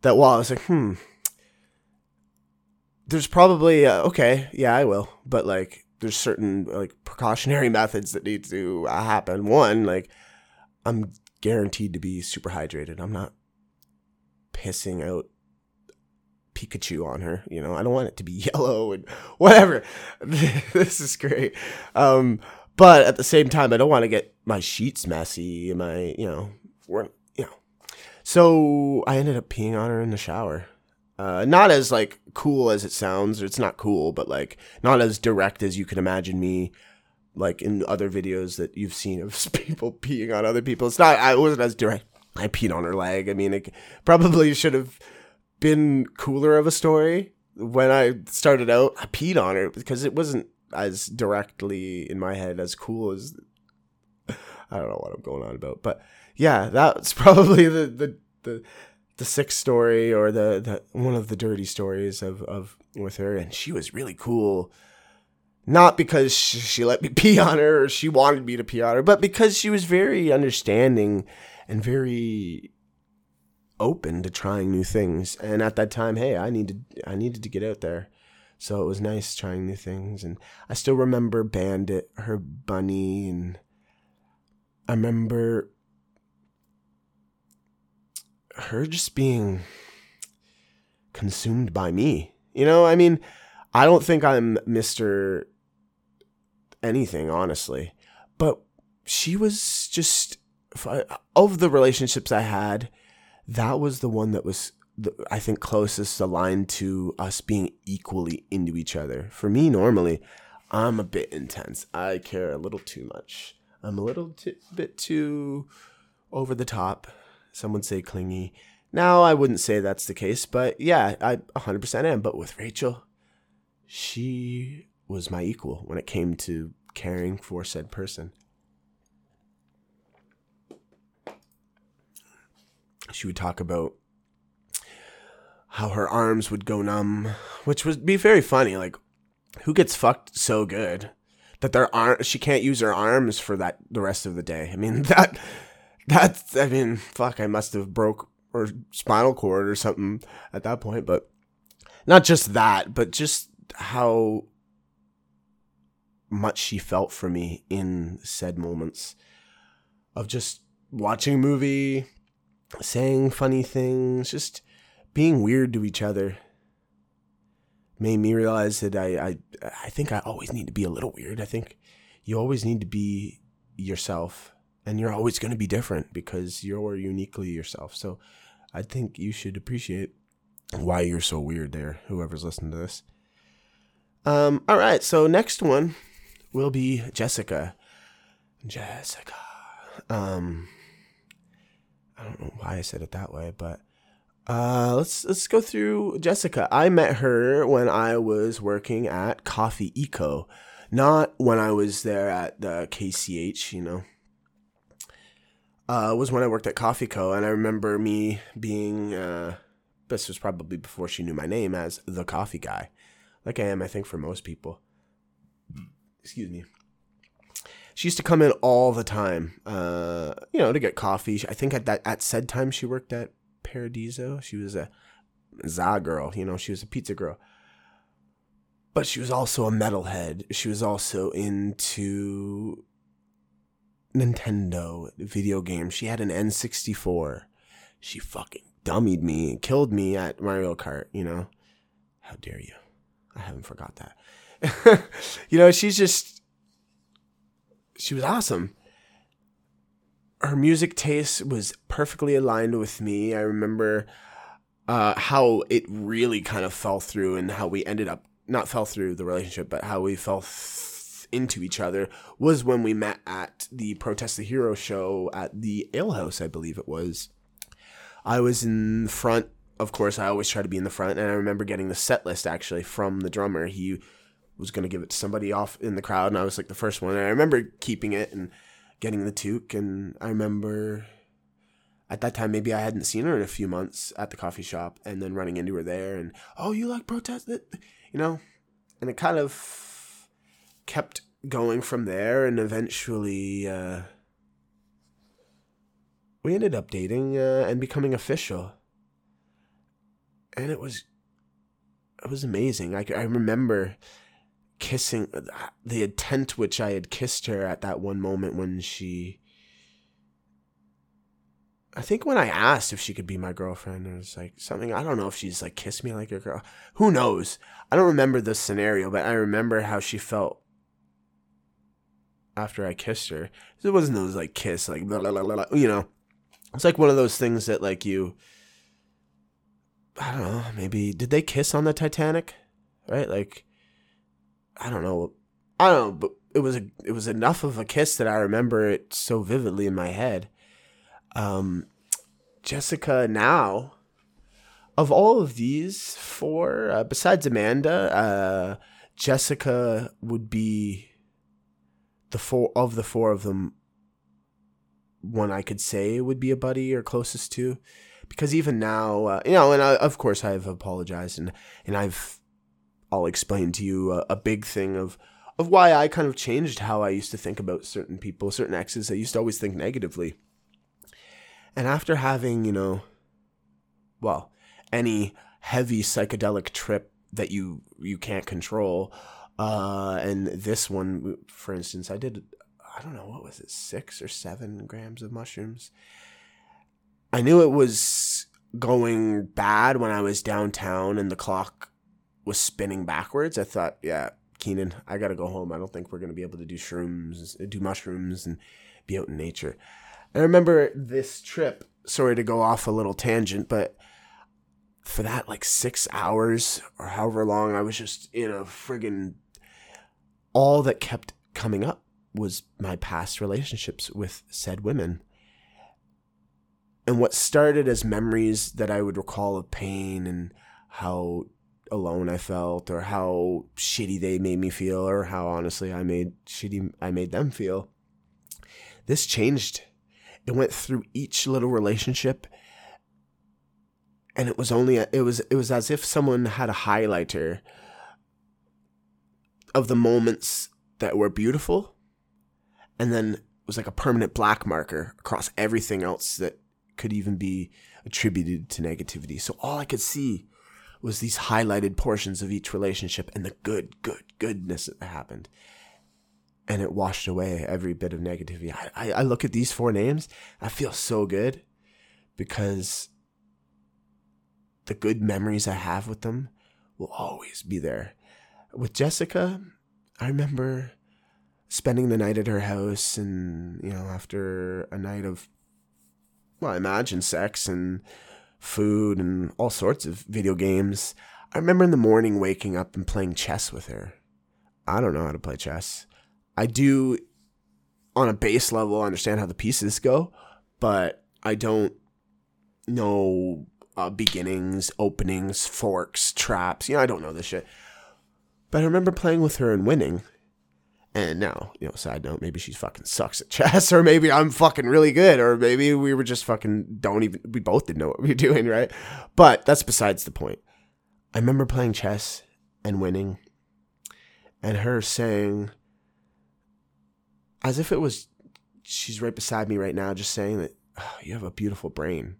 That while I was like, hmm, there's probably uh, okay, yeah, I will, but like there's certain like precautionary [LAUGHS] methods that need to uh, happen. One, like I'm guaranteed to be super hydrated. I'm not pissing out Pikachu on her. You know, I don't want it to be [LAUGHS] yellow and whatever. [LAUGHS] this is great. Um, but at the same time, I don't want to get my sheets messy. My, you know, we're, you know. So I ended up peeing on her in the shower. Uh, not as like cool as it sounds. It's not cool, but like not as direct as you can imagine me. Like in other videos that you've seen of [LAUGHS] people peeing on other people. It's not. I wasn't as direct. I peed on her leg. I mean, it probably should have been cooler of a story when I started out. I peed on her because it wasn't as directly in my head as cool as I don't know what I'm going on about, but yeah, that's [LAUGHS] probably the the the, the sick story or the, the one of the dirty stories of of with her, and she was really cool. Not because she, she let me [LAUGHS] pee on her or she wanted me to pee on her, but because she was very understanding and very open to trying new things. And at that time, hey, I needed I needed to get out there. So it was nice trying new things. And I still remember Bandit, her bunny, and I remember her just being consumed by me. You know, I mean, I don't think I'm Mr. anything, honestly. But she was just, of the relationships I had, that was the one that was the, I think closest aligned to us being equally into each other. For me, normally, I'm a bit intense. I care a little too much. I'm a little t- bit too over the top. Some would say clingy. Now, I wouldn't say that's the case, but yeah, I 100% am. But with Rachel, she was my equal when it came to caring for said person. She would talk about how her arms would go numb, which would be very funny. Like, who gets fucked so good that their arm she can't use her arms for that the rest of the day? I mean [LAUGHS] that that's I mean fuck, I must have broke or spinal cord or something at that point, but not just that, but just how much she felt for me in said moments of just watching a movie, saying funny things, just being weird to each other made me realize that I, I I think I always need to be a little weird. I think you always need to be yourself and you're always going to be different because you're uniquely yourself. So I think you should appreciate why you're so weird there, whoever's listening to this. Um, all right, so next one will be Jessica. Jessica. Um, I don't know why I said it that way, but uh, let's let's go through Jessica. I met her when I was working at Coffee Co, not when I was there at the KCH. You know, uh, was when I worked at Coffee Co. And I remember me being. Uh, this was probably before she knew my name as the coffee guy, like I am. I think for most people. Excuse me. She used to come in all the time, uh, you know, to get coffee. I think at that at said time she worked at Paradiso. She was a za girl, you know, she was a pizza girl. But she was also a metalhead. She was also into Nintendo video games. She had an N64. She fucking dummied me and killed me at Mario Kart, you know. How dare you? I haven't forgot that. [LAUGHS] you know, she's just she was awesome her music taste was perfectly aligned with me. I remember uh, how it really kind of fell through and how we ended up not fell through the relationship, but how we fell into each other was when we met at the Protest the Hero show at the Ale House, I believe it was. I was in front. Of course, I always try to be in the front, and I remember getting the set list actually from the drummer. He was going to give it to somebody off in the crowd, and I was like the first one. And I remember keeping it and getting the toque. And I remember at that time, maybe I hadn't seen her in a few months at the coffee shop and then running into her there and, oh, you like protest? You know, and it kind of kept going from there, and eventually uh, we ended up dating uh, and becoming official. And it was it was amazing. I, I remember kissing the intent which I had kissed her at that one moment when she I think when I asked if she could be my girlfriend, it was like something I don't know if she's like kissed me like a girl. Who knows? I don't remember the scenario, but I remember how she felt after I kissed her. It wasn't those like kiss like blah, blah, blah, you know. It's like one of those things that like you I don't know, maybe did they kiss on the Titanic? Right? Like I don't know. I don't know, but it was a, it was enough of a kiss that I remember it so vividly in my head. Um, Jessica now, of all of these four, uh, besides Amanda, uh, Jessica would be the four of the four of them. One I could say would be a buddy or closest to, because even now, uh, you know, and I, of course I've apologized and and I've, I'll explain to you a, a big thing of of why I kind of changed how I used to think about certain people, certain exes. I used to always think negatively and after having, you know, well, any heavy psychedelic trip that you you can't control, uh, and this one, for instance, I did, I don't know, what was it, six or seven grams of mushrooms. I knew it was going bad when I was downtown and the clock was spinning backwards. I thought, yeah, Keenan, I gotta go home. I don't think we're gonna be able to do shrooms, do mushrooms, and be out in nature. I remember this trip, sorry to go off a little tangent, but for that like six hours or however long, I was just in a friggin' all that kept coming up was my past relationships with said women. And what started as memories that I would recall of pain and how alone I felt or how shitty they made me feel or how honestly I made shitty I made them feel. This changed it went through each little relationship and it was only it was it was as if someone had a highlighter of the moments that were beautiful and then it was like a permanent black marker across everything else that could even be attributed to negativity so all i could see was these highlighted portions of each relationship and the good good goodness that happened and it washed away every bit of negativity. I, I, I look at these four names, I feel so good because the good memories I have with them will always be there. With Jessica, I remember spending the night at her house and, you know, after a night of, well, I imagine sex and food and all sorts of video games. I remember in the morning waking up and playing chess with her. I don't know how to play chess. I do, on a base level, understand how the pieces go, but I don't know uh, beginnings, openings, forks, traps. You know, I don't know this shit. But I remember playing with her and winning. And now, you know, side note, maybe she fucking sucks at chess, [LAUGHS] or maybe I'm fucking really good, or maybe we were just fucking don't even, we both didn't know what we were [LAUGHS] doing, right? But that's besides the point. I remember playing chess and winning, and her saying, as if it was she's right beside me right now, just saying that oh, you have a beautiful brain.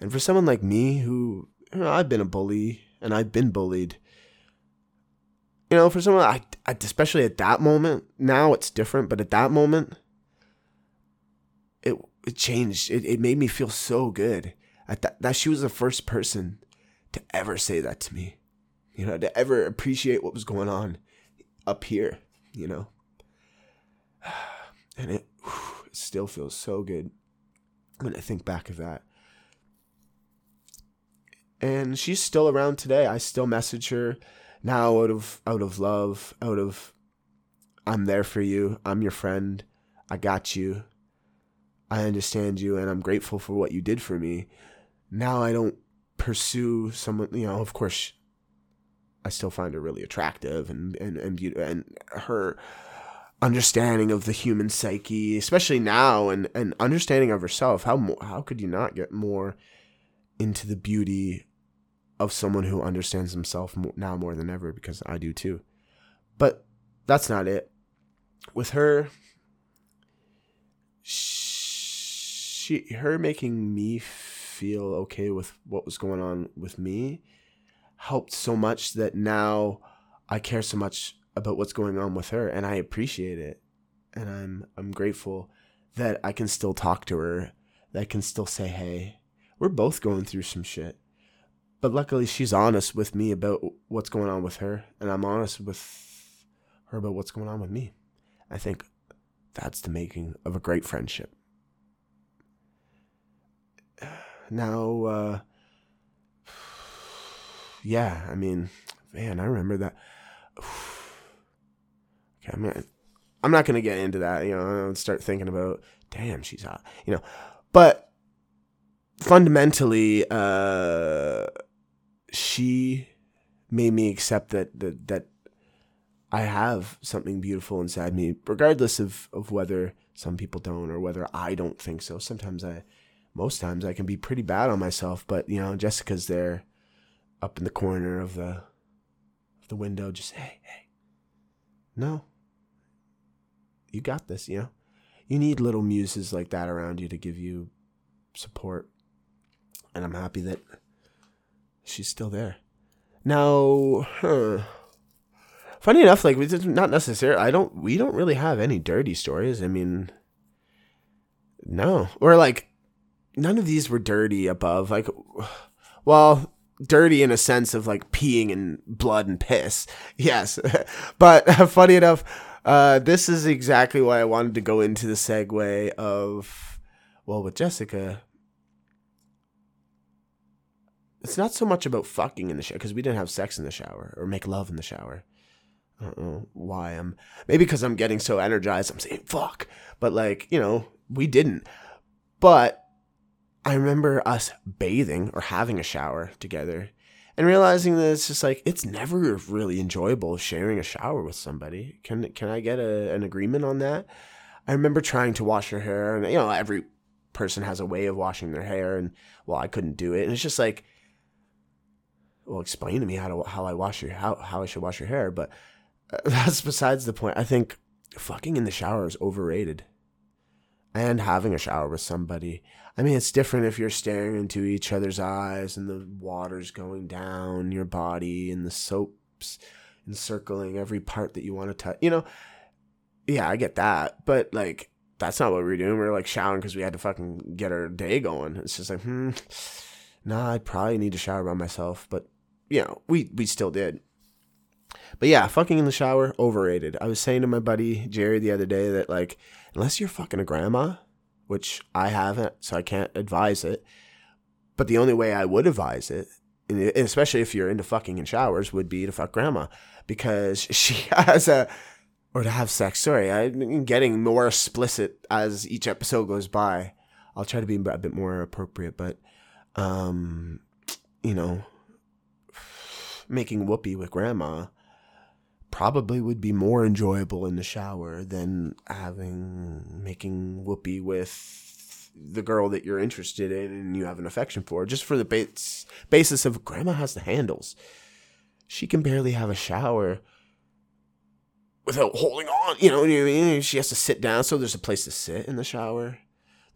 And for someone like me, who you know, I've been a bully and I've been bullied, you know, for someone I, I, especially at that moment, now it's different, but at that moment, it it changed. It it made me feel so good. At that, that she was the first person to ever say that to me, you know, to ever appreciate what was going on up here, you know [SIGHS] and it, whew, [SIGHS] it still feels so good when I think back of that. And she's still around today. I still message her now out of out of love, out of I'm there for you. I'm your friend. I got you. I understand you and I'm grateful for what you did for me. Now I don't pursue someone, you know, of course I still find her really attractive and and and, and her understanding of the human psyche, especially now, and, and understanding of herself. How how could you not get more into the beauty of someone who understands himself now more than ever? Because I do too. But that's not it. With her, she her making me feel okay with what was going on with me helped so much that now I care so much about what's going on with her and I appreciate it. And I'm I'm grateful that I can still talk to her, that I can still say, "Hey, we're both going through some shit." But luckily she's honest with me about what's going on with her and I'm honest with her about what's going on with me. I think that's the making of a great friendship. [SIGHS] Now uh [SIGHS] yeah, I mean, man, I remember that. [SIGHS] Okay, I'm gonna, I'm not gonna get into that. You know, start thinking about, damn, she's hot. You know, but fundamentally, uh, she made me accept that that that I have something beautiful inside me, regardless of of whether some people don't or whether I don't think so. Sometimes I, most times I can be pretty bad on myself, but you know, Jessica's there up in the corner of the of the window, just hey, hey. No. You got this, you know? You need little muses like that around you to give you support. And I'm happy that she's still there. Now, huh. Funny enough, like we not necessarily. I don't. We don't really have any dirty stories. I mean, no, or like none of these were dirty above. Like, [SIGHS] well, dirty in a sense of like peeing and blood and piss. [LAUGHS] Yes. [LAUGHS] but [LAUGHS] funny enough, uh, this is exactly why I wanted to go into the segue of, well, with Jessica, it's not so much about fucking in the shower because we didn't have sex in the shower or make love in the shower. I don't know why I'm maybe because I'm getting so energized. I'm saying fuck, but like you know we didn't. But I remember us bathing or having a shower together and realizing that it's just like it's never really enjoyable sharing a shower with somebody. Can can I get a, an agreement on that? I remember trying to wash her hair, and you know every person has a way of washing their hair, and well, I couldn't do it, and it's just like, well, explain to me how to how I wash your how how I should wash your hair, but uh, [LAUGHS] that's besides the point. I think fucking in the shower is overrated and having a shower with somebody. I mean, it's different if you're staring into each other's eyes and the water's going down your body and the soaps encircling every part that you want to touch. You know, yeah, I get that. But, like, that's not what we are doing. We are like, showering because we had to fucking get our day going. It's just like, hmm, nah, I'd probably need to shower by myself. But, you know, we, we still did. But yeah, fucking in the shower, overrated. I was saying to my buddy Jerry the other day that, like, unless you're fucking a grandma, which I haven't, so I can't advise it. But the only way I would advise it, especially if you're into fucking in showers, would be to fuck grandma because [LAUGHS] she has a, or to have sex. Sorry, I'm getting more explicit as each episode goes by. I'll try to be a bit more appropriate, but, um, you know, making whoopee with grandma probably would be more enjoyable in the shower than having making whoopee with the girl that you're interested in and you have an affection for just for the base, basis of grandma has the handles she can barely have a shower without holding on you know what I mean? she has to sit down so there's a place to sit in the shower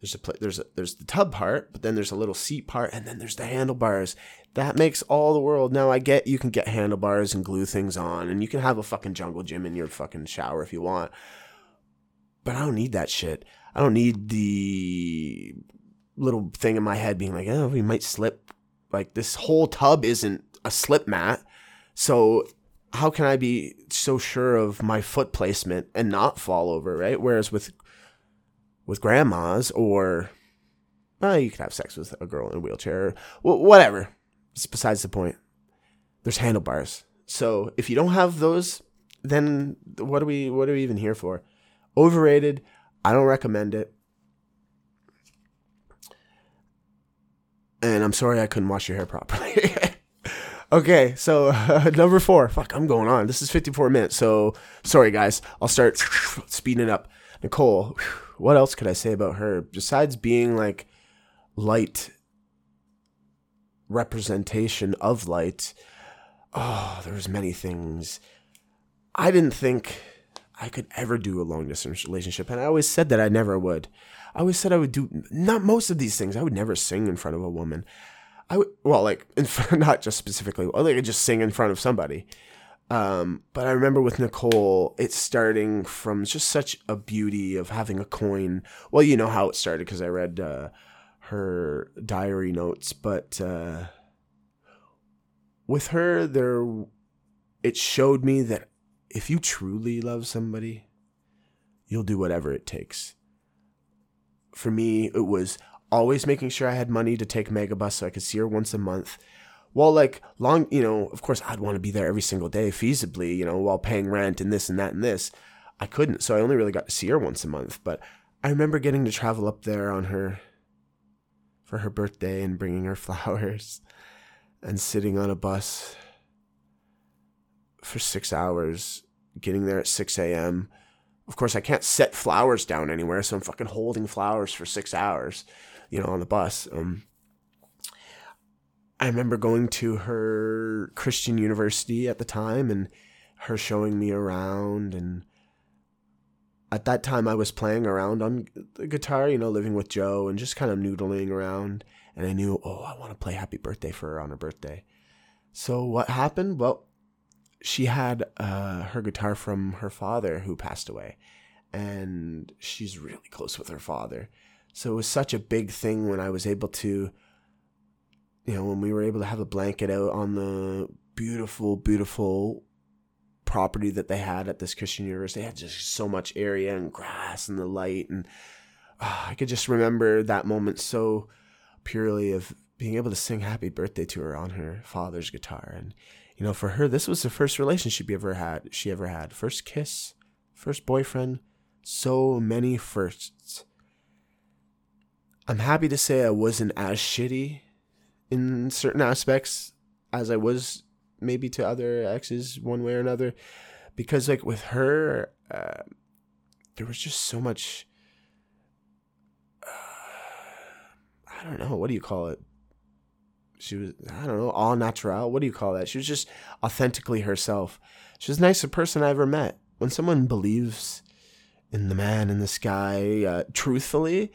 there's a there's a, there's the tub part, but then there's a little seat part, and then there's the handlebars. That makes all the world. Now I get you can get handlebars and glue things on, and you can have a fucking jungle gym in your fucking shower if you want. But I don't need that shit. I don't need the little thing in my head being like, oh, we might slip. Like this whole tub isn't a slip mat, so how can I be so sure of my foot placement and not fall over, right? Whereas with with grandmas or well, you could have sex with a girl in a wheelchair, well, whatever. It's besides the point. There's handlebars. So if you don't have those, then what are we what are we even here for? Overrated. I don't recommend it. And I'm sorry I couldn't wash your hair properly. [LAUGHS] okay, so uh, [LAUGHS] number four. Fuck, I'm going on. This is 54 minutes. So sorry, guys. I'll start [LAUGHS] speeding it up. Nicole. Whew what else could I say about her besides being like light representation of light? Oh, there's many things. I didn't think I could ever do a long distance relationship, and I always said that I never would. I always said I would do not most of these things. I would never sing in front of a woman. I would well, like in [LAUGHS] front, not just specifically. Like I just sing in front of somebody. Um, but I remember with Nicole, it's starting from just such a beauty of having a coin. Well, you know how it started because I read uh, her diary notes, but uh, with her, there it showed me that if you truly love somebody, you'll do whatever it takes. For me, it was always making sure I had money to take Megabus so I could see her once a month well, like long, you know, of course I'd want to be there every single day feasibly, you know, while paying rent and this and that and this. I couldn't, so I only really got to see her once a month. But I remember getting to travel up there on her for her birthday and bringing her [LAUGHS] flowers and sitting on a bus for six hours, getting there at 6 a.m. Of course, I can't set flowers down anywhere, so I'm fucking holding flowers for six hours, you know, on the bus. Um, I remember going to her Christian university at the time and her showing me around and at that time I was playing around on the guitar, you know, living with Joe and just kind of noodling around and I knew, oh, I want to play happy birthday for her on her birthday. So what happened? Well, she had uh, her guitar from her father who passed away and she's really close with her father. So it was such a big thing when I was able to you know, when we were able to have a blanket out on the beautiful, beautiful property that they had at this Christian university, they had just so much area and grass and the light. And uh, I could just remember that moment so purely of being able to sing happy birthday to her on her father's guitar. And, you know, for her, this was the first relationship she ever had. She ever had first kiss, first boyfriend, so many firsts. I'm happy to say I wasn't as shitty in certain aspects as I was maybe to other exes one way or another. Because like with her uh, there was just so much uh, I don't know what do you call it? She was I don't know all natural? What do you call that? She was just authentically herself. She was the nicest person I ever met. When someone believes in the man in the sky uh, truthfully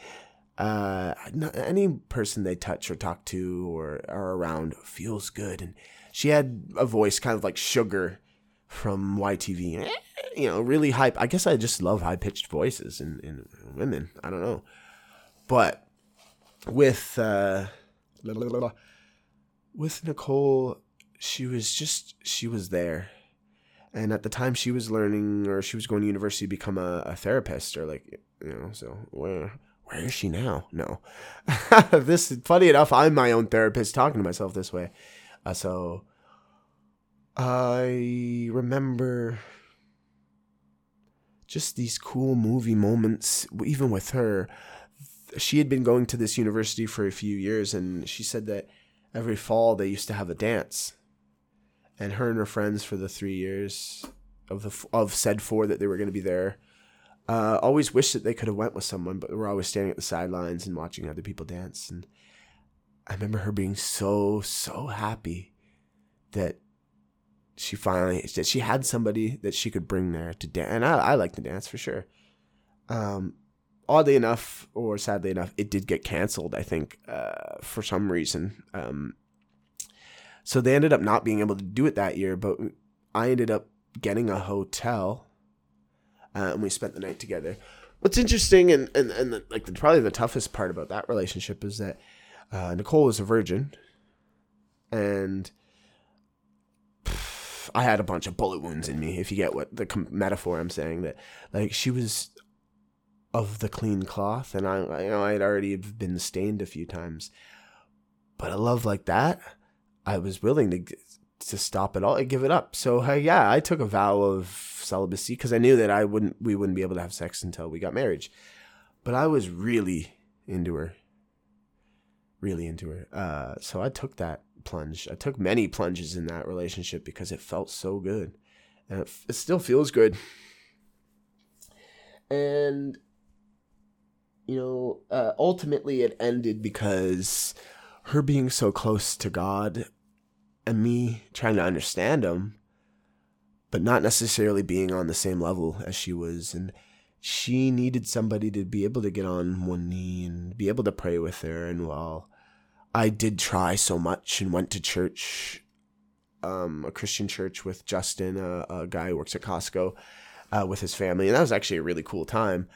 uh, any person they touch or talk to or are around feels good. And she had a voice kind of like Sugar from YTV. You know, really hype. I guess I just love high pitched voices in, in women. I don't know. But with uh, with Nicole, she was just she was there. And at the time she was learning or she was going to university to become a, a therapist or like you know, so where where is she now? No. [LAUGHS] this funny enough, I'm my own therapist talking to myself this way. Uh, so I remember just these cool movie moments, even with her. She had been going to this university for a few years, and she said that every fall they used to have a dance. And her and her friends for the three years of the of said four that they were going to be there uh, always wish that they could have went with someone, but we're always standing at the sidelines and watching other people dance. And I remember her being so so happy that she finally that she had somebody that she could bring there to dance. And I, I like to dance for sure. Um, oddly enough, or sadly enough, it did get canceled. I think uh, for some reason. Um, so they ended up not being able to do it that year. But I ended up getting a hotel uh, and we spent the night together. What's interesting and and and the, like the, probably the toughest part about that relationship is that uh, Nicole was a virgin, and pff, I had a bunch of bullet wounds in me. If you get what the com- metaphor I'm saying, that like she was of the clean cloth, and I you know I had already been stained a few times, but a love like that, I was willing to to stop it all and give it up. So uh, yeah, I took a vow of celibacy because I knew that I wouldn't we wouldn't be able to have sex until we got married. But I was really into her, really into her. Uh, so I took that plunge. I took many plunges in that relationship because it felt so good, and it, it still feels good. And you know, uh, ultimately it ended because her being so close to God and me trying to understand him, but not necessarily being on the same level as she was. And she needed somebody to be able to get on one knee and be able to pray with her. And while I did try so much and went to church, um, a Christian church with Justin, a, a guy who works at Costco, uh, with his family, and that was actually a really cool time.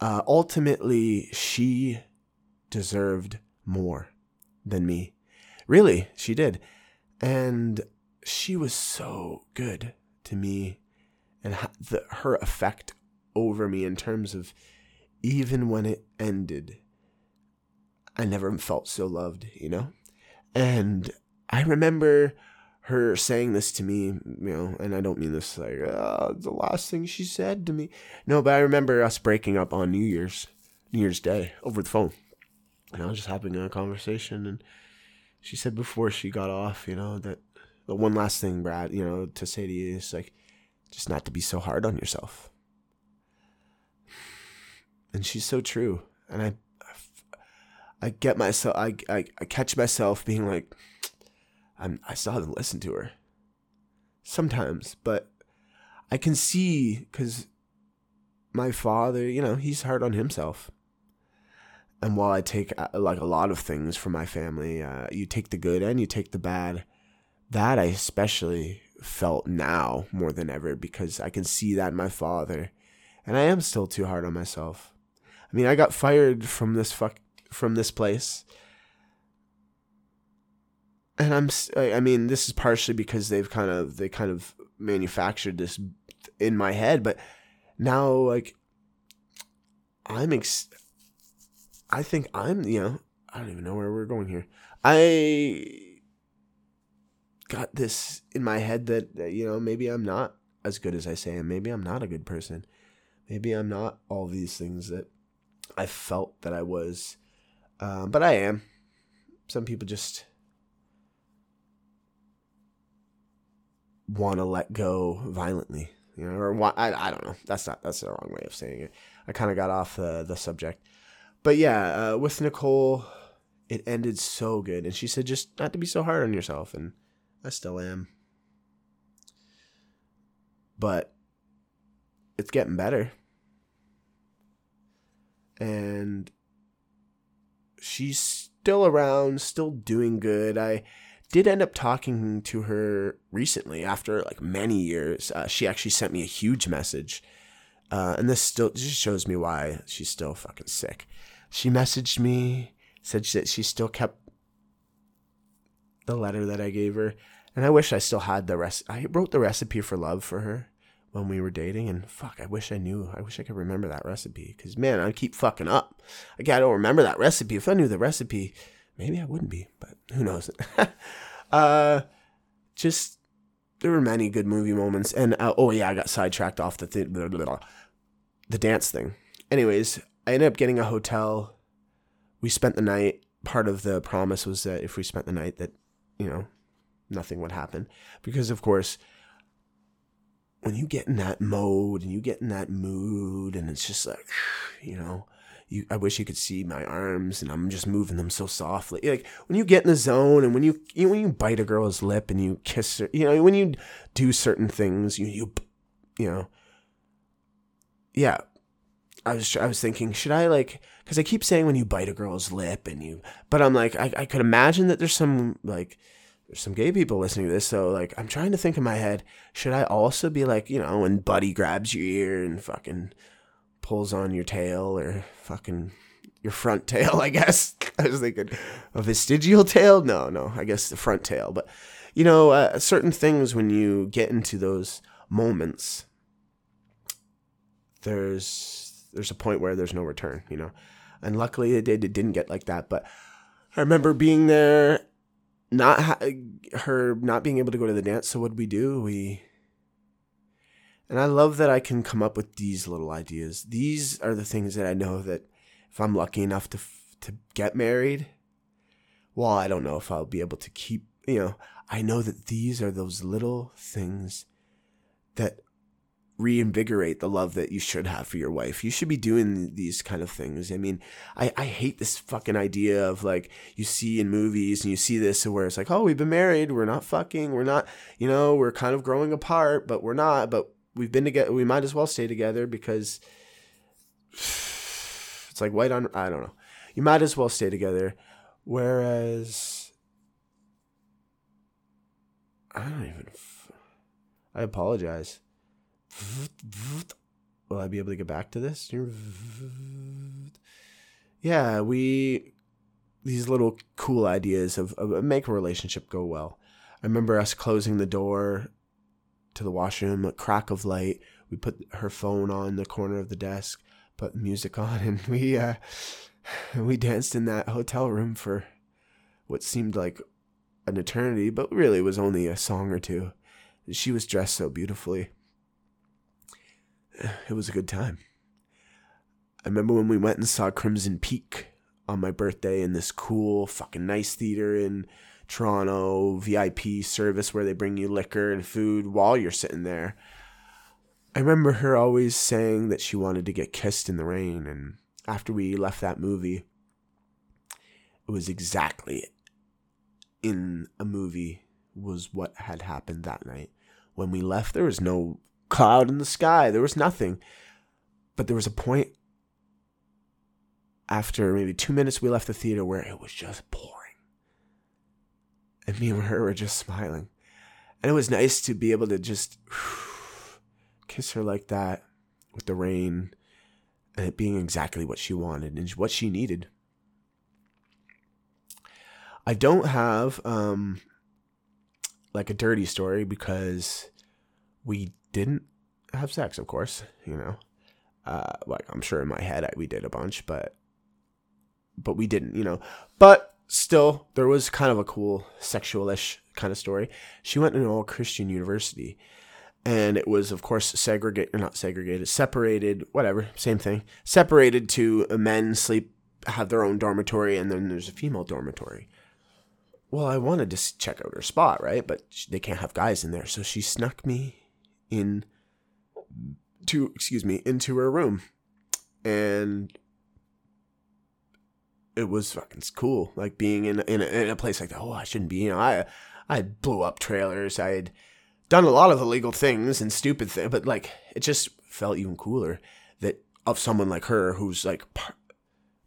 Uh, ultimately, she deserved more than me. Really, she did. And she was so good to me and the, her effect over me in terms of even when it ended, I never felt so loved, you know? And I remember her saying this to me, you know, and I don't mean this like uh, the last thing she said to me. No, but I remember us breaking up on New Year's, New Year's Day over the phone. And I was just having a conversation and she said before she got off, you know, that the one last thing, Brad, you know, to say to you is like just not to be so hard on yourself. And she's so true. And I I get myself I I, I catch myself being like I'm, I still haven't listened to her. Sometimes, but I can see because my father, you know, he's hard on himself. And while I take uh, like a lot of things from my family, uh, you take the good and you take the bad. That I especially felt now more than ever because I can see that in my father, and I am still too hard on myself. I mean, I got fired from this fuck from this place and I'm I mean this is partially because they've kind of they kind of manufactured this in my head but now like I'm ex- I think I'm you know I don't even know where we're going here I got this in my head that, you know maybe I'm not as good as I say and maybe I'm not a good person maybe I'm not all these things that I felt that I was um, but I am some people just want to let go violently, you know, or why, I, I don't know. That's not, that's the wrong way of saying it. I kind of got off the, the subject. But yeah, uh, with Nicole, it ended so good. And she said, just not to be so hard on yourself. And I still am. But it's getting better. And she's still around, still doing good. I did end up talking to her recently after like many years. Uh, she actually sent me a huge message. Uh, and this still just shows me why she's still fucking sick. She messaged me, said that she still kept the letter that I gave her. And I wish I still had the rest. I wrote the recipe for love for her when we were dating. And fuck, I wish I knew. I wish I could remember that recipe. Because, man, I keep fucking up. Like, I don't remember that recipe. If I knew the recipe, maybe I wouldn't be, but who knows? [LAUGHS] uh, just there were many good movie moments, and uh, oh yeah, I got sidetracked off the th- blah, blah, blah, the dance thing. Anyways, I ended up getting a hotel. We spent the night. Part of the promise was that if we spent the night, that you know, nothing would happen, because of course when you get in that mode and you get in that mood and it's just like [SIGHS] you know you, I wish you could see my arms and I'm just moving them so softly. Like when you get in the zone and when you, you when you bite a girl's lip and you kiss her, you know, when you do certain things, you you you know. Yeah. I was I was thinking, should I like cuz I keep saying when you bite a girl's lip and you but I'm like I I could imagine that there's some like there's some gay people listening to this, so like I'm trying to think in my head, should I also be like, you know, when Buddy grabs your ear and fucking pulls on your tail or fucking your front tail, [LAUGHS] I guess. I was thinking a vestigial tail. No, no, I guess the front tail. But you know, uh, certain things when you get into those moments, there's there's a point where there's no return. You know, and luckily it did. It didn't get like that. But I remember being there, not ha- her not being able to go to the dance. So what did we do? We and I love that I can come up with these little ideas. These are the things that I know that if I'm lucky enough to to get married, well, I don't know if I'll be able to keep, you know, I know that these are those little things that reinvigorate the love that you should have for your wife. You should be doing these kind of things. I mean, I, I hate this fucking idea of like you see in movies and you see this where it's like, oh, we've been married, we're not fucking, we're not, you know, we're kind of growing apart, but we're not, but we've been together, we might as well stay together because [SIGHS] it's like white on, I don't know. You might as well stay together. Whereas, I don't even, I apologize Will I be able to get back to this? Yeah, we these little cool ideas of, of make a relationship go well. I remember us closing the door to the washroom, a crack of light. We put her phone on the corner of the desk, put music on, [LAUGHS] and we uh, [LAUGHS] we danced in that hotel room for what seemed like an eternity, but really was only a song or two. She was dressed so beautifully it was a good time. I remember when we went and saw Crimson Peak on my birthday in this cool, fucking nice theater in Toronto, VIP service where they bring you liquor and food while you're sitting there. I remember her always saying that she wanted to get kissed in the rain, and after we left that movie, it was exactly in a movie was what had happened that night. When we left, there was no cloud in the sky. There was nothing. But there was a point after maybe two minutes we left the theater where it was just pouring. And me and her were just smiling. And it was nice to be able to just [SIGHS] kiss her like that with the rain and it being exactly what she wanted and what she needed. I don't have um like a dirty story because we didn't have sex, of course, you know. Uh, like I'm sure in my head I, we did a bunch, but but we didn't, you know. But still, there was kind of a cool sexualish kind of story. She went to an all Christian university, and it was, of course, segregated, or not segregated, separated, whatever, same thing. Separated to men sleep, have their own dormitory, and then there's a female dormitory. Well, I wanted to check out her spot, right? But they can't have guys in there, so she snuck me in to excuse me into her room. And it was fucking cool like being in in a, in a place like that. Oh i shouldn't be you know i i blew up trailers. I had done a lot of illegal things and stupid things but like it just felt even cooler that of someone like her who's like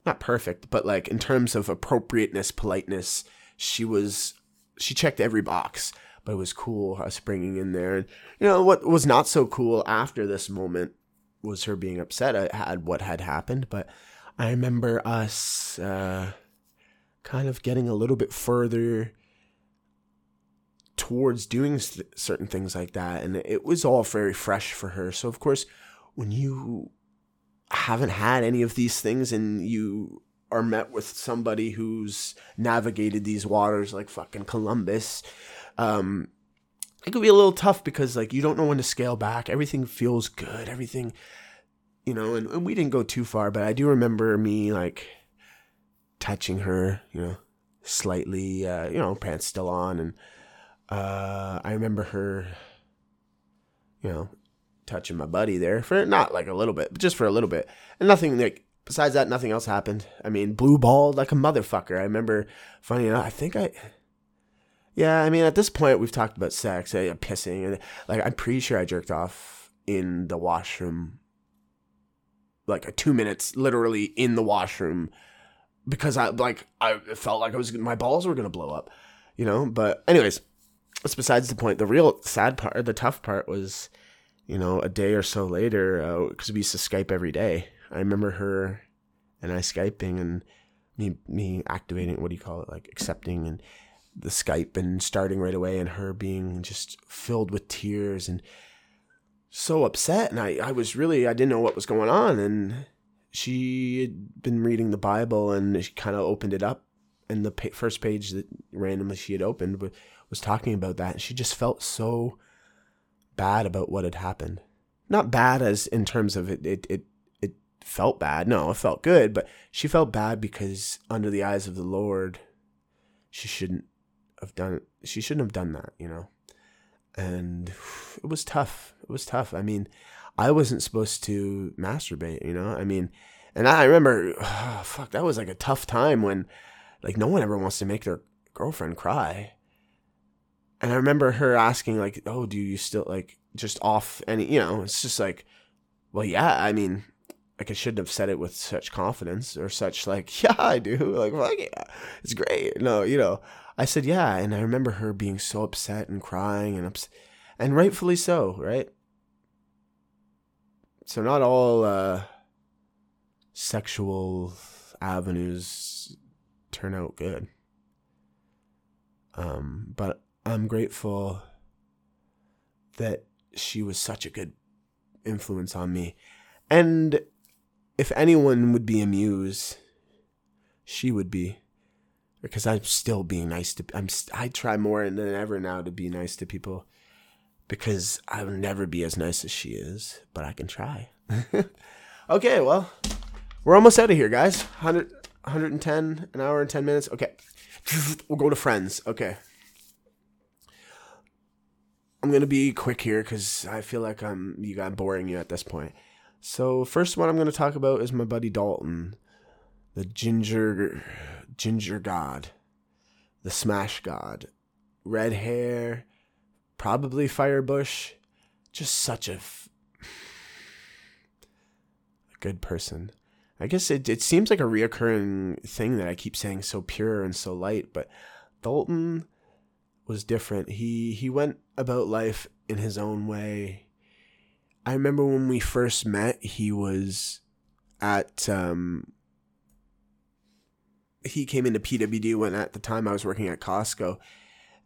not perfect but like in terms of appropriateness politeness she was she checked every box but it was cool us bringing in there. And, you know, what was not so cool after this moment was her being upset at what had happened. But I remember us uh, kind of getting a little bit further towards doing certain things like that. And it was all very fresh for her. So, of course, when you haven't had any of these things and you are met with somebody who's navigated these waters like fucking Columbus, um, it could be a little tough because like you don't know when to scale back. Everything feels good. Everything, you know, and, and we didn't go too far, but I do remember me like touching her, you know, slightly, uh, you know, pants still on, and uh, I remember her, you know, touching my buddy there for not like a little bit, but just for a little bit, and nothing like besides that, nothing else happened. I mean, blue balled like a motherfucker. I remember, funny enough, I think I yeah, I mean, at this point, we've talked about sex, uh, pissing, and like I'm pretty sure I jerked off in the washroom, like a two minutes, literally in the washroom, because I like I felt like I was my balls were gonna blow up, you know. But anyways, that's besides the point. The real sad part, the tough part was, you know, a day or so later, because uh, we used to Skype every day. I remember her and I skyping and me me activating what do you call it, like accepting and the Skype and starting right away and her being just filled with tears and so upset. And I, I was really, I didn't know what was going on. And she had been reading the Bible and she kind of opened it up. And the pa- first page that randomly she had opened was talking about that. And she just felt so bad about what had happened. Not bad as in terms of it, it, it, it felt bad. No, it felt good, but she felt bad because under the eyes of the Lord, she shouldn't have done she shouldn't have done that, you know. And it was tough. It was tough. I mean, I wasn't supposed to masturbate, you know? I mean, and I remember, oh, [SIGHS] fuck, that was like a tough time when, like, no one ever wants to make their girlfriend cry. And I remember her asking, like, oh, do you still, like, just off any, you know, it's just like, well, yeah, I mean, like I shouldn't have said it with such confidence or such like, [LAUGHS] yeah, I do. Like, fuck yeah, it's great. No, you know, I said yeah, and I remember her being so upset and crying and ups- and rightfully so, right? So not all uh, sexual avenues turn out good. Um, but I'm grateful that she was such a good influence on me. And if anyone would be amused, she would be. Because I'm still being nice to I'm I try more than ever now to be nice to people because I'll never be as nice as she is, but I can try. [LAUGHS] okay, well, we're almost out of here, guys. 100 110 an hour and 10 minutes. Okay. [SNIFFS] We'll go to friends. Okay. I'm going to be quick here cuz I feel like I'm you got boring you at this point. So first one I'm going to talk about is my buddy Dalton, the ginger ginger god, the smash god, red hair, probably firebush, just such a, f- a good person. I guess it it seems like a reoccurring thing that I keep saying so pure and so light, but Dalton was different. He he went about life in his own way I remember when we first met, he was at um he came into PWD when at the time I was working at Costco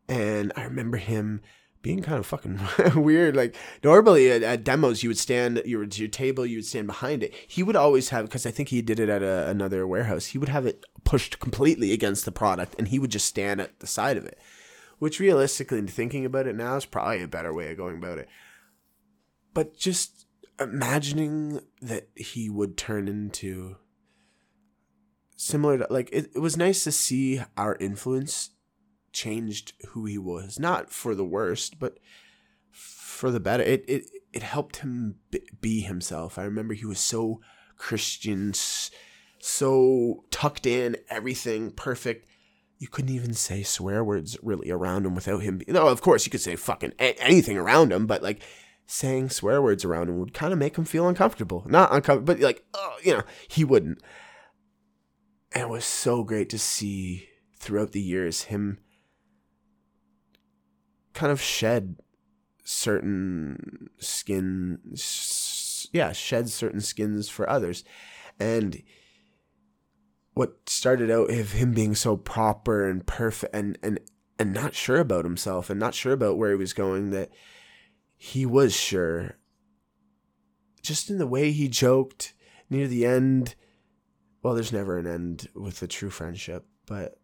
and I remember him being kind of fucking [LAUGHS] weird. Like normally at, at, demos, you would stand your your table, you would stand behind it. He would always have because I think he did it at a, another warehouse. He would have it pushed completely against the product, and he would just stand at the side of it. Which realistically, thinking about it now, is probably a better way of going about it but just imagining that he would turn into similar to like it, it was nice to see our influence changed who he was not for the worst but for the better it it, it helped him be himself i remember he was so christian so tucked in everything perfect you couldn't even say swear words really around him without him. You know, of course, you could say fucking anything around him, but like saying swear words around him would kind of make him feel uncomfortable. Not uncomfortable, but like, oh, you know, he wouldn't. And it was so great to see throughout the years him kind of shed certain skin, yeah, shed certain skins for others. And what started out of him being so proper and perfect and, and, and not sure about himself and not sure about where he was going that he was sure. Just in the way he joked near the end. Well, there's never an end with a true friendship, but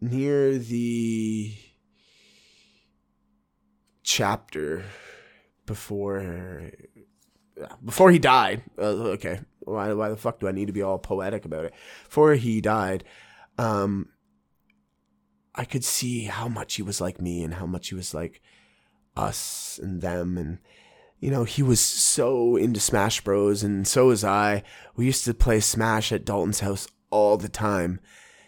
near the chapter before before he died uh, okay why, why the fuck do i need to be all poetic about it? Before he died um i could see how much he was like me and how much he was like us and them and you know he was so into smash bros. and so was i. We used to play smash at dalton's house all the time.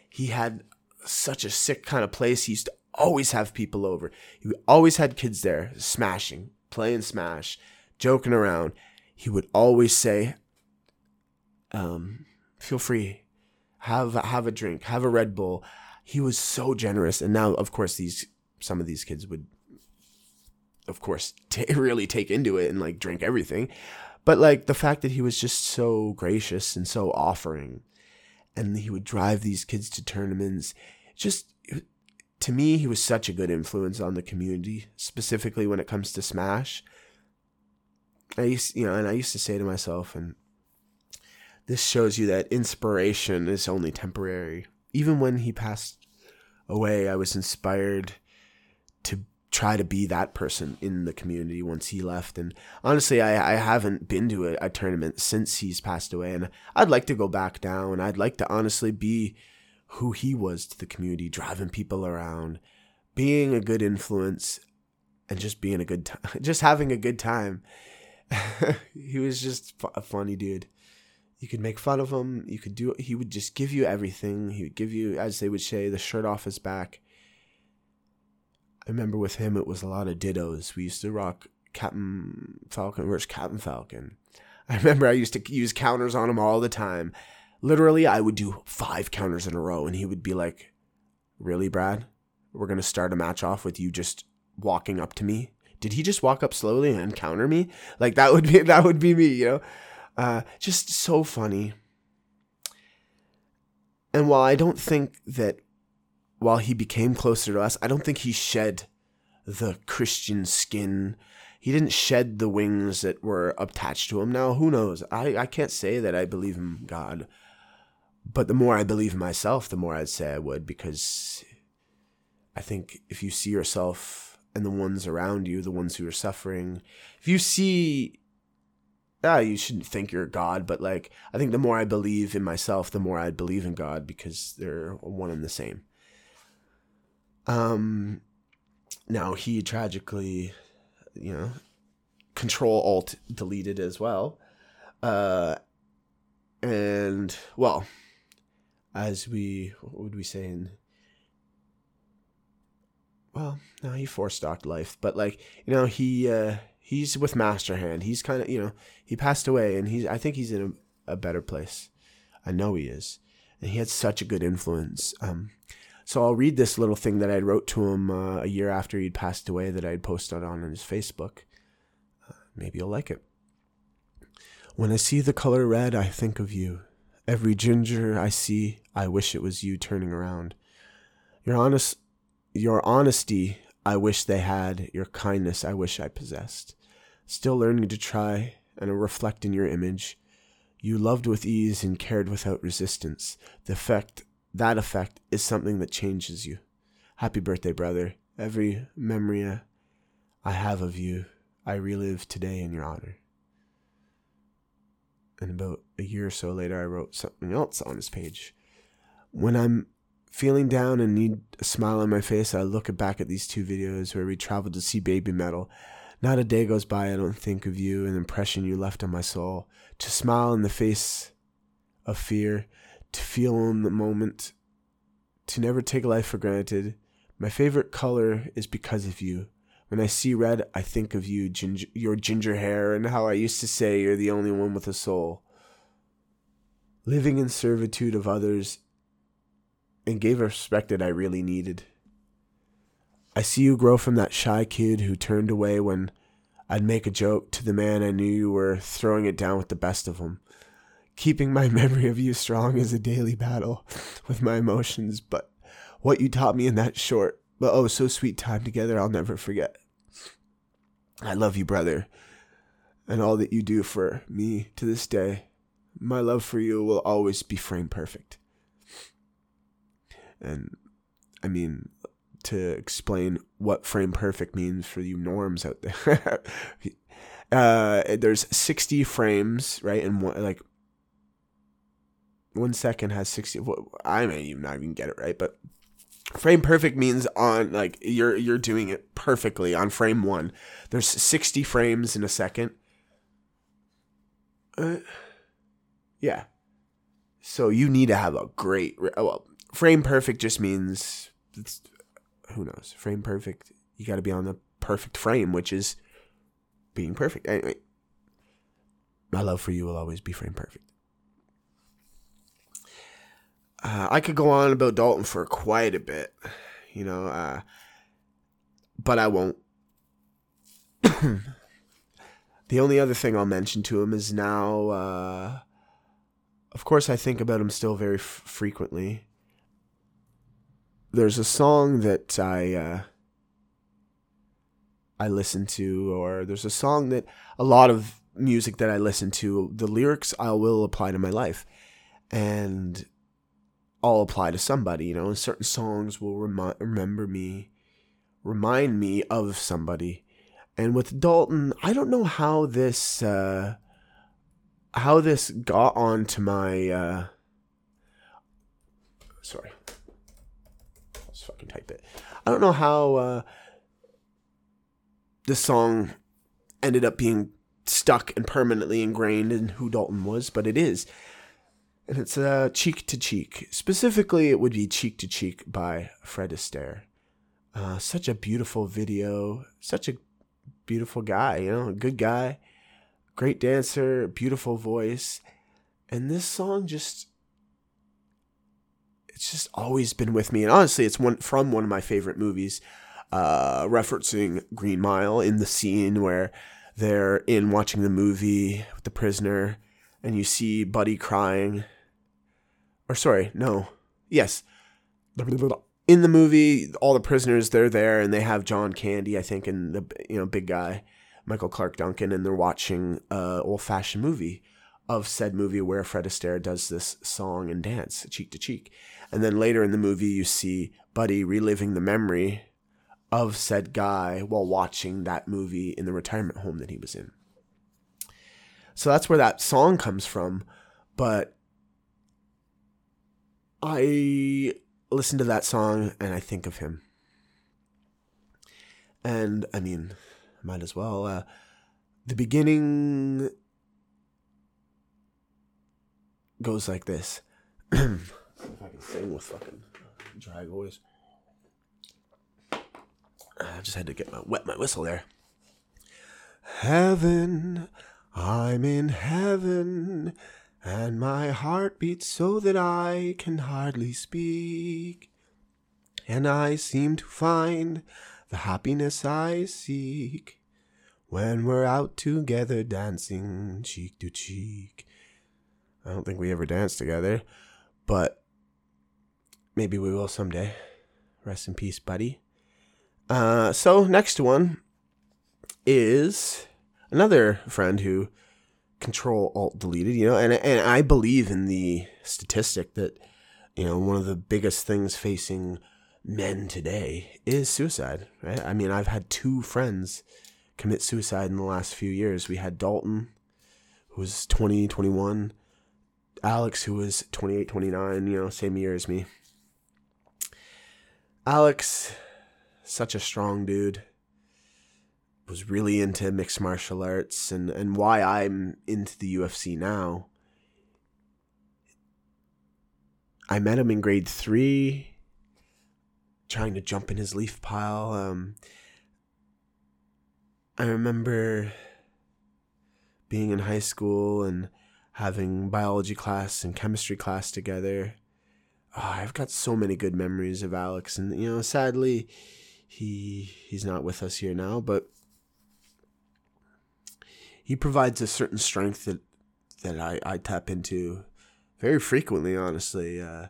He had such a sick kind of place. He used to always have people over. He always had kids there smashing playing smash joking around. He would always say um, feel free. Have have a drink. Have a red bull. He was so generous. And now of course these some of these kids would of course, [LAUGHS] t- really take into it and like drink everything. But like the fact that he was just so gracious and so offering, and he would drive these kids to tournaments, just to me, he was such a good influence on the community, specifically when it comes to Smash. I used, you know, and I used to say to myself, and this shows you that inspiration is only temporary. Even when he passed away, I was inspired to try to be that person in the community once he left. And honestly, I, I haven't been to a, a, tournament since he's passed away. And I'd like to go back down. I'd like to honestly be who he was to the community, driving people around, being a good influence, and just being a good time, [LAUGHS] just having a good time. [LAUGHS] he was just a funny dude. You could make fun of him. You could do. He would just give you everything. He would give you, as they would say, the shirt off his back. I remember with him, it was a lot of dittos. We used to rock Captain Falcon. versus Captain Falcon? I [LAUGHS] remember I used to use counters on him all the time. Literally, I would do five counters in a row, and he would be like, "Really, Brad? We're gonna start a match off with you just walking up to me? Did he just walk up slowly and counter me? Like that would be [LAUGHS] that would be me, you know? Uh, just so funny. And while I don't think that while he became closer to us, I don't think he shed the Christian skin. He didn't shed the wings that were attached to him. Now, who knows? I, I can't say that I believe in God. But the more I believe in myself, the more I'd say I would, because I think if you see yourself and the ones around you, the ones who are suffering, if you see ah, you shouldn't think you're God, but like I think the more I believe in myself, the more I'd believe in God because they're one and the same. Um, now he tragically, you know, Control Alt deleted as well, uh, and well, as we what would we say in well, no, he four stocked life, but like you know he uh he's with Masterhand. He's kind of you know he passed away, and he's I think he's in a, a better place. I know he is, and he had such a good influence. Um, so I'll read this little thing that I wrote to him uh, a year after he'd passed away that I'd posted on his Facebook. Uh, maybe you'll like it. When I see the color red, I think of you. Every ginger I see, I wish it was you turning around. Your honest, your honesty, I wish they had. Your kindness, I wish I possessed. Still learning to try and reflect in your image. You loved with ease and cared without resistance. The effect that effect is something that changes you. Happy birthday, brother. Every memory I have of you, I relive today in your honor. And about a year or so later, I wrote something else on his page. When I'm feeling down and need a smile on my face, I look back at these two videos where we traveled to see Babymetal. Not a day goes by I don't think of you and the impression you left on my soul. To smile in the face of fear, to feel in the moment, to never take life for granted. My favorite color is because of you. When I see red, I think of you, ginger, your ginger hair, and how I used to say you're the only one with a soul. Living in servitude of others and gave respect that I really needed. I see you grow from that shy kid who turned away when I'd make a joke to the man I knew you were throwing it down with the best of them keeping my [LAUGHS] memory of you strong is a daily battle with my emotions, but what you taught me in that short, but oh so sweet time together, I'll never forget. I love you, brother, and all that you do for me to this day. My love for you will always be frame perfect. And I mean, to explain what frame perfect means for you norms out there. [LAUGHS] uh, there's 60 frames, right? And one, like one second has 60 i may even not even get it right but frame perfect means on like you're you're doing it perfectly on frame one. There's 60 frames in a second. Uh, yeah. So you need to have a great well frame perfect just means who knows? Frame perfect you got to be on the perfect frame which is being perfect. Anyway my love for you will always be frame perfect uh, I could go on about Dalton for quite a bit, you know, uh, but I won't. [COUGHS] the only other thing I'll mention to him is now, uh, of course, I think about him still very f- frequently. There's a song that I uh, I listen to, or there's a song that a lot of music that I listen to, the lyrics I will apply to my life, and all apply to somebody, you know, and certain songs will remi- remember me, remind me of somebody. And with Dalton, I don't know how this, uh, how this got onto my, uh, sorry, let's fucking type it. I don't know how, uh, this song ended up being stuck and permanently ingrained in who Dalton was, but it is. And it's uh, Cheek to Cheek. Specifically, it would be Cheek to Cheek by Fred Astaire. Uh, such a beautiful video, such a beautiful guy, you know, a good guy, great dancer, beautiful voice. And this song just it's just always been with me. And honestly, it's one from one of my favorite movies, uh, referencing Green Mile in the scene where they're in watching the movie with the prisoner and you see Buddy crying. Or sorry, no. Yes. In the movie, all the prisoners they're there and they have John Candy, I think, and the you know big guy, Michael Clarke Duncan, and they're watching uh, a old fashioned movie of said movie where Fred Astaire does this song and dance cheek to cheek. And then later in the movie, you see Buddy reliving the memory of said guy while watching that movie in the retirement home that he was in. So that's where that song comes from. But I listen to that song and I think of him. And I mean, might as well. Uh, the beginning goes like this. [CLEARS THROAT] if I can sing with fucking dry voice. I just had to get my wet my whistle there. Heaven, I'm in heaven, and my heart beats so that I can hardly speak. And I seem to find the happiness I seek when we're out together dancing cheek to cheek. I don't think we ever danced together, but maybe we will someday. Rest in peace, buddy. Uh, so next one is another friend who control alt deleted, you know, and and I believe in the statistic that you know one of the biggest things facing men today is suicide, right? I mean, I've had two friends commit suicide in the last few years. We had Dalton who was 20, 21, Alex who was 28, 29, you know, same year as me. Alex such a strong dude. Was really into mixed martial arts and, and why I'm into the UFC now. I met him in grade three, trying to jump in his leaf pile. Um, I remember being in high school and having biology class and chemistry class together. Oh, I've got so many good memories of Alex, and you know, sadly, he he's not with us here now, but he provides a certain strength that that I, I tap into very frequently. Honestly, uh,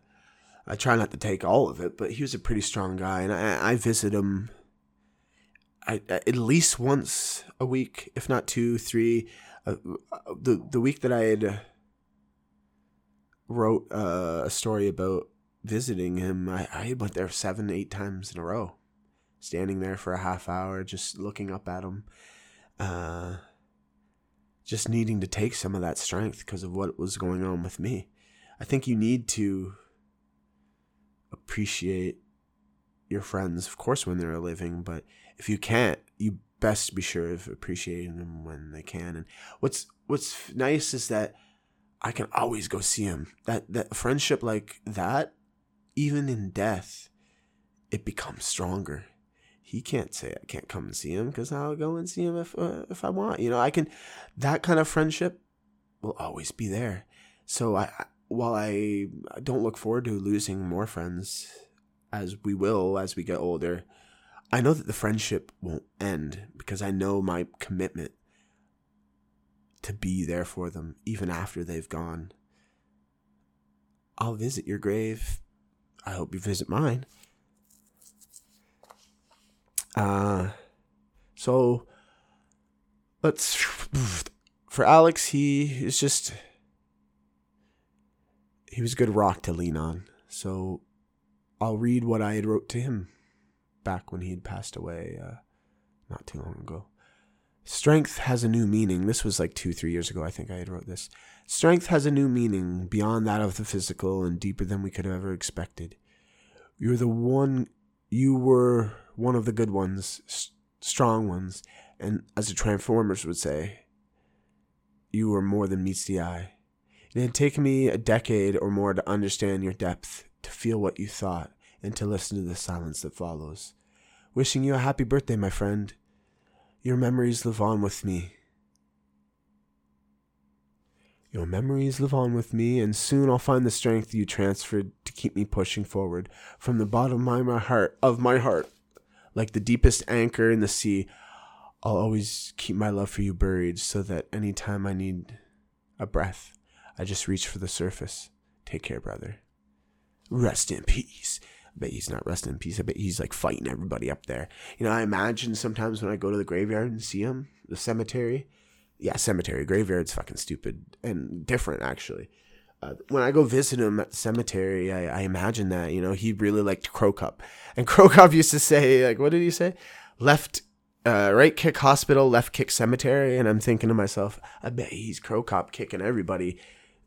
I try not to take all of it, but he was a pretty strong guy, and I, I visit him. I, at least once a week, if not two, three. Uh, the the week that I had wrote uh, a story about visiting him, I, I went there seven, eight times in a row standing there for a half hour, just looking up at him, uh, just needing to take some of that strength because of what was going on with me. I think you need to appreciate your friends, of course, when they're living, but if you can't, you best be sure of appreciating them when they can. And what's what's nice is that I can always go see him. That that friendship like that, even in death, it becomes stronger he can't say I can't come and see him because I'll go and see him if uh, if I want. You know, I can. That kind of friendship will always be there. So I, while I don't look forward to losing more friends, as we will as we get older, I know that the friendship won't end because I know my commitment to be there for them even after they've gone. I'll visit your grave. I hope you visit mine. Uh, so let's for Alex, he is just he was a good rock to lean on. So I'll read what I had wrote to him back when he had passed away uh, not too long ago. Strength has a new meaning. This was like two, three years ago, I think I had wrote this. Strength has a new meaning beyond that of the physical and deeper than we could have ever expected. You're the one, you were one of the good ones, strong ones, And as the Transformers would say, you were more than meets the eye. It had taken me a decade or more to understand your depth, to feel what you thought, and to listen to the silence that follows. Wishing you a happy birthday, my friend. Your memories live on with me. Your memories live on with me, and soon I'll find the strength you transferred to keep me pushing forward from the bottom of my heart of my heart, like the deepest anchor in the sea. I'll always keep my love for you buried, so that any time I need a breath, I just reach for the surface. Take care, brother. Rest in peace. I bet he's not resting in peace. I bet he's like fighting everybody up there. You know, I imagine sometimes when I go to the graveyard and see him, the cemetery. Yeah, cemetery. Graveyard's fucking stupid and different, actually. Uh, when I go visit him at the cemetery, I, I imagine that, you know, he really liked Cro Cop. And [LAUGHS] Cro Cop used to say, like, what did he say? Left, uh, right kick hospital, left kick cemetery. And I'm thinking to myself, I bet he's Cro Cop kicking everybody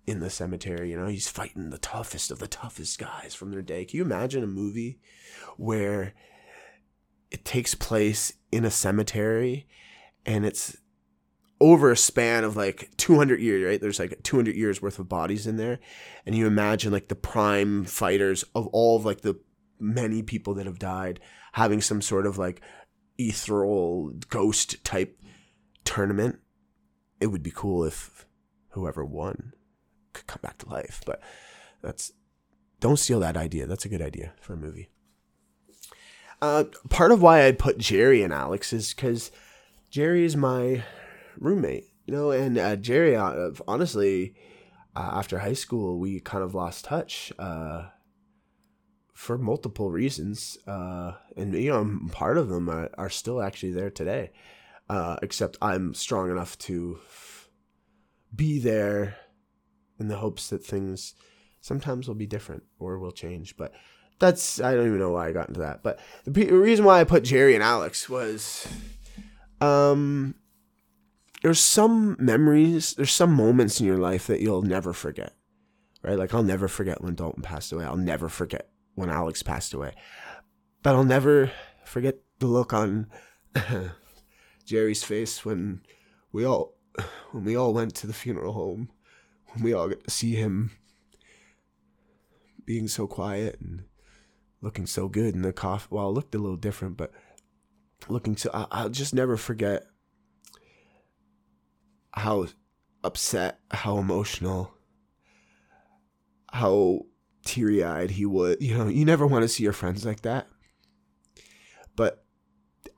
in the cemetery. You know, he's fighting the toughest of the toughest guys from their day. Can you imagine a movie where it takes place in a cemetery and it's over a span of like 200 years, right? There's like 200 years worth of bodies in there. And you imagine like the prime fighters of all of like the many people that have died having some sort of like ethereal ghost type tournament. It would be cool if whoever won could come back to life. But that's don't steal that idea. That's a good idea for a movie. Uh, part of why I put Jerry and Alex is because Jerry is my roommate, you know, and uh, Jerry, uh, honestly, uh, after high school, we kind of lost touch uh, for multiple reasons, uh, and you know, part of them are, are still actually there today. Uh, except I'm strong enough to be there in the hopes that things sometimes will be different or will change. But that's I don't even know why I got into that. But the, p- reason why I put Jerry and Alex was, um, there's some memories, there's some moments in your life that you'll never forget, right? Like I'll never forget when Dalton passed away. I'll never forget when Alex passed away, but I'll never forget the look on [LAUGHS] Jerry's face when we all when we all went to the funeral home when we all get to see him being so quiet and looking so good in the coffin. Well, it looked a little different, but looking so. I, I'll just never forget how upset, how emotional, how teary eyed he would. You know, you never want to see your friends like that. But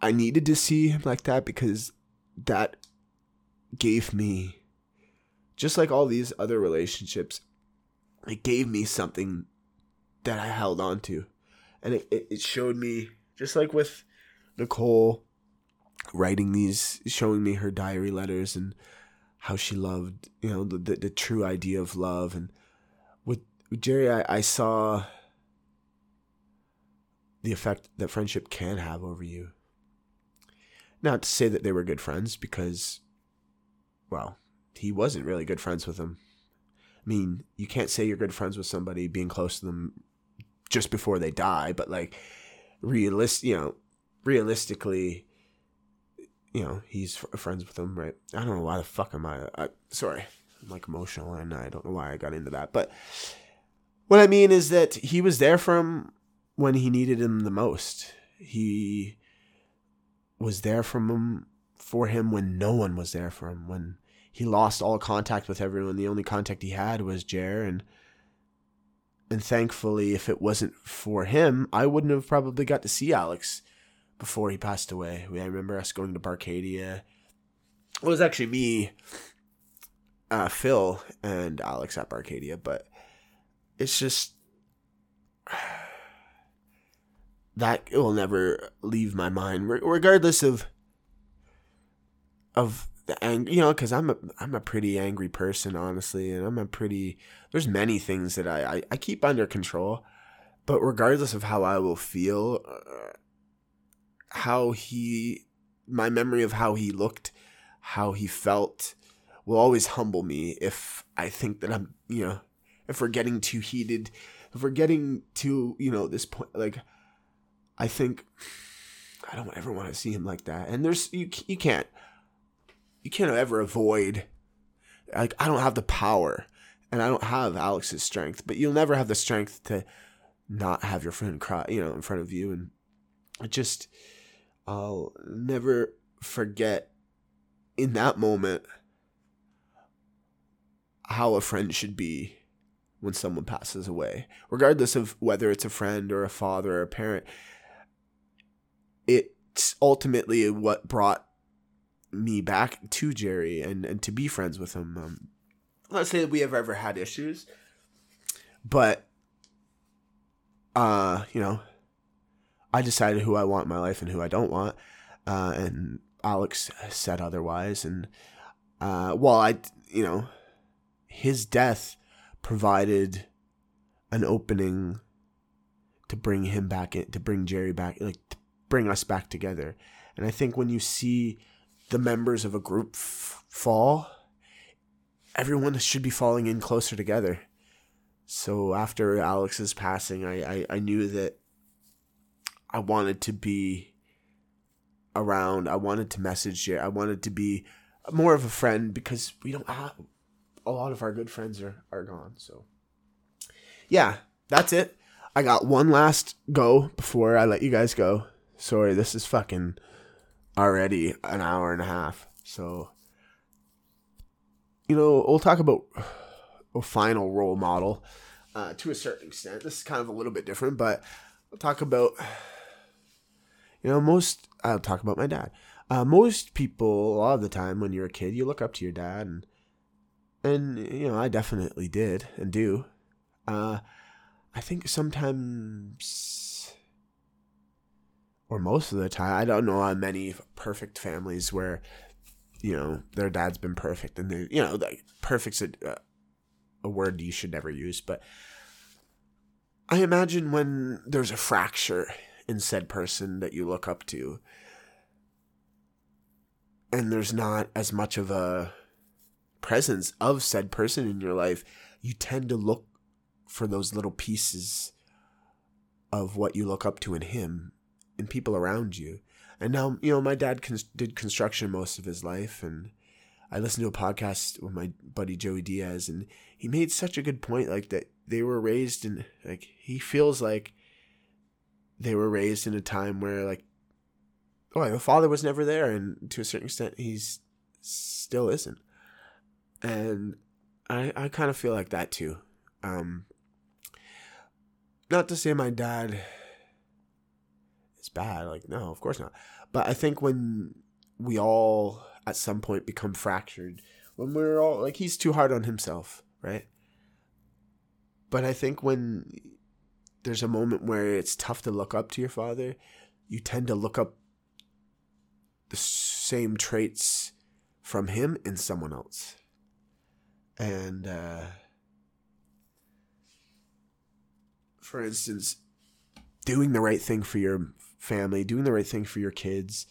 I needed to see him like that because that gave me just like all these other relationships, it gave me something that I held on to. And it, it, it showed me, just like with Nicole writing these, showing me her diary letters and how she loved, you know, the, the, the true idea of love. And with, with Jerry, I, I saw the effect that friendship can have over you. Not to say that they were good friends because, well, he wasn't really good friends with them. I mean, you can't say you're good friends with somebody being close to them just before they die, but like realist, you know, realistically, you know, he's friends with him, right? I don't know why the fuck am I, I sorry, I'm like emotional and I don't know why I got into that, but what I mean is that he was there for him when he needed him the most. He was there for him for him when no one was there for him when he lost all contact with everyone. The only contact he had was Jer, and and thankfully, if it wasn't for him, I wouldn't have probably got to see Alex before he passed away. We, I remember us going to Barcadia. It was actually me, uh, Phil, and Alex at Barcadia, but it's just [SIGHS] that it will never leave my mind, regardless of of the anger, you know, because I'm a I'm a pretty angry person, honestly, and I'm a pretty. There's many things that I I, I keep under control, but regardless of how I will feel, uh, how he, my memory of how he looked, how he felt, will always humble me if I think that I'm, you know, if we're getting too heated, if we're getting to, you know, this point, like, I think I don't ever want to see him like that. And there's you you can't you can't ever avoid like I don't have the power and I don't have Alex's strength, but you'll never have the strength to not have your friend cry, you know, in front of you and it just I'll never forget in that moment how a friend should be when someone passes away, regardless of whether it's a friend or a father or a parent. It's ultimately what brought me back to Jerry and, and to be friends with him. Um, not say that we have ever had issues, but uh, you know, I decided who I want in my life and who I don't want, uh, and Alex said otherwise. And uh, while I, you know, his death provided an opening to bring him back in, to bring Jerry back, like bring us back together. And I think when you see the members of a group f- fall, everyone should be falling in closer together. So after Alex's passing, I, I, I knew that I wanted to be around. I wanted to message you. I wanted to be more of a friend because we don't have a lot of our good friends are, are gone. So yeah, that's it. I got one last go before I let you guys go. Sorry, this is fucking already an hour and a half. So you know, we'll talk about a final role model uh, to a certain extent. This is kind of a little bit different, but I'll talk about you know, most I'll talk about my dad. Uh, most people, a lot of the time, when you're a kid, you look up to your dad, and and you know, I definitely did and do. Uh, I think sometimes, or most of the time, I don't know how many perfect families where you know their dad's been perfect, and they, you know, like perfect's a, a word you should never use, but I imagine when there's a fracture in said person that you look up to. And there's not as much of a presence of said person in your life, you tend to look for those little pieces of what you look up to in him and people around you. And now, you know, my dad did construction most of his life, and I listened to a podcast with my buddy Joey Diaz, and he made such a good point, like that they were raised in, like he feels like they were raised in a time where like oh the father was never there and to a certain extent he's still isn't. And i i kind of feel like that too. Um not to say my dad is bad like no of course not. But i think when we all at some point become fractured when we're all like he's too hard on himself right? But i think when there's a moment where it's tough to look up to your father, you tend to look up the same traits from him in someone else. And uh, for instance, doing the right thing for your family, doing the right thing for your kids,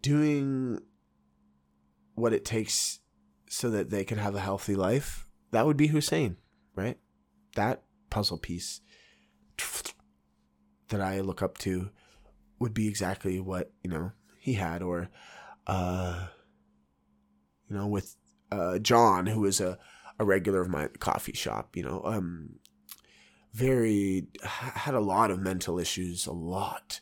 doing what it takes so that they can have a healthy life, that would be Hussein, right? That puzzle piece that I look up to would be exactly what you know he had, or uh, you know, with uh, John, who is a a regular of my coffee shop. You know, um, very had a lot of mental issues, a lot.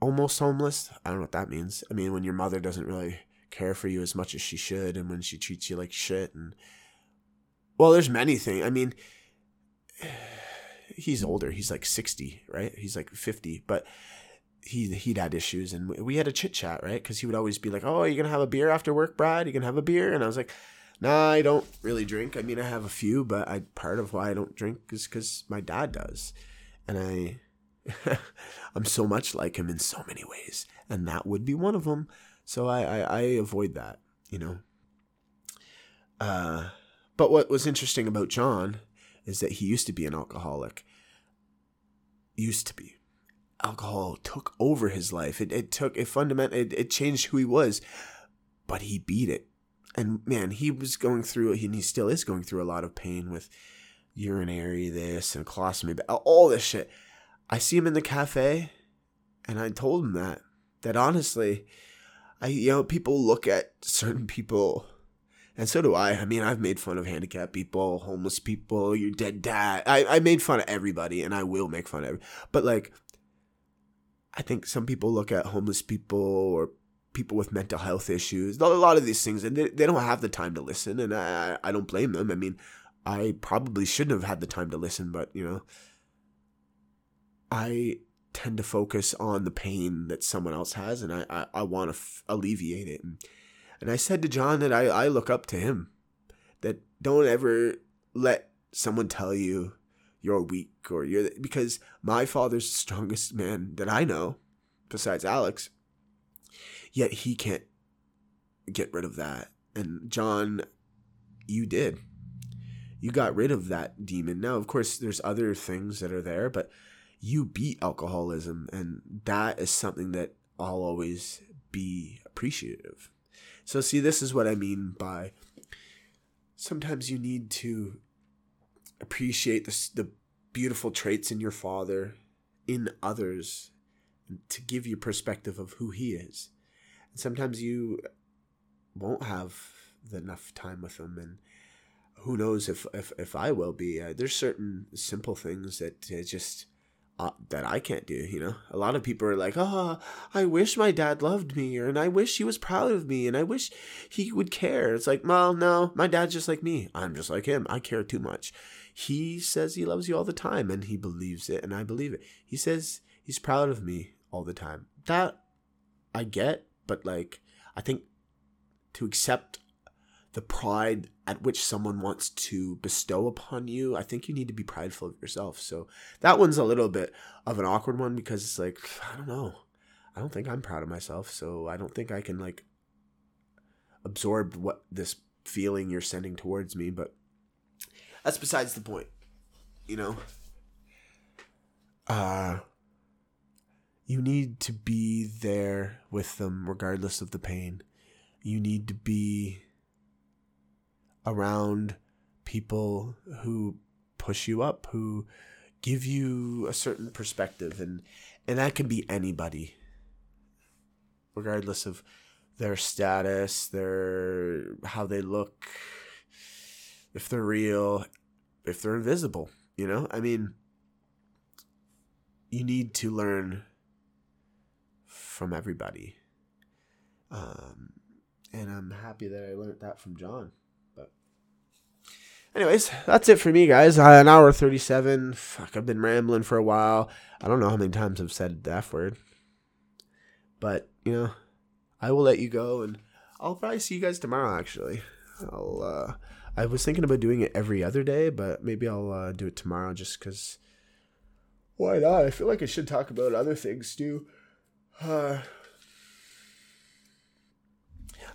Almost homeless. I don't know what that means. I mean, when your mother doesn't really care for you as much as she should, and when she treats you like shit, and well, there's many things. I mean he's older. He's like 60, right? He's like 50, but he he'd had issues and we had a chit chat, right? Cuz he would always be like, "Oh, you're going to have a beer after work, Brad? You going to have a beer?" And I was like, "Nah, I don't really drink. I mean, I have a few, but I part of why I don't drink is cuz my dad does." And I [LAUGHS] I'm so much like him in so many ways, and that would be one of them. So I I, I avoid that, you know. Uh but what was interesting about John is that he used to be an alcoholic. Used to be. Alcohol took over his life. It, it took it fundamental it, it changed who he was, but he beat it. And man, he was going through and he still is going through a lot of pain with urinary this and colostomy, all this shit. I see him in the cafe And I told him that that honestly, I you know people look at certain people and so do I. I mean, I've made fun of handicapped people, homeless people, your dead dad. I, I made fun of everybody, and I will make fun of. But like, I think some people look at homeless people or people with mental health issues, a lot of these things, and they, they don't have the time to listen, and I I don't blame them. I mean, I probably shouldn't have had the time to listen, but you know, I tend to focus on the pain that someone else has, and I I, I want to f- alleviate it. And, and I said to John that I, I look up to him. That don't ever let someone tell you you're weak or you're because my father's the strongest man that I know, besides Alex. Yet he can't get rid of that. And John, you did. You got rid of that demon. Now, of course, there's other things that are there, but you beat alcoholism, and that is something that I'll always be appreciative so, see, this is what I mean by sometimes you need to appreciate the, the beautiful traits in your father, in others, to give you perspective of who he is. And sometimes you won't have enough time with him, and who knows if if, if I will be. Uh, there's certain simple things that uh, just uh, that I can't do. You know, a lot of people are like, "Oh, I wish my dad loved me, or and I wish he was proud of me, and I wish he would care." It's like, well, no, my dad's just like me. I'm just like him. I care too much. He says he loves you all the time, and he believes it, and I believe it. He says he's proud of me all the time. That I get, but like, I think to accept the pride at which someone wants to bestow upon you, I think you need to be prideful of yourself. So that one's a little bit of an awkward one because it's like, I don't know. I don't think I'm proud of myself. So I don't think I can like absorb what this feeling you're sending towards me. But that's besides the point, you know? Uh, you need to be there with them regardless of the pain. You need to be around people who push you up, who give you a certain perspective and and that can be anybody regardless of their status, their how they look, if they're real, if they're invisible, you know? I mean, you need to learn from everybody. Um, and I'm happy that I learned that from John anyways, that's it for me, guys. Uh, an hour 37. Fuck, I've been rambling for a while. I don't know how many times I've said the F word. But, you know, I will let you go and I'll probably see you guys tomorrow, actually. I'll, uh, I was thinking about doing it every other day, but maybe I'll uh, do it tomorrow just because. Why not? I feel like I should talk about other things too. Uh,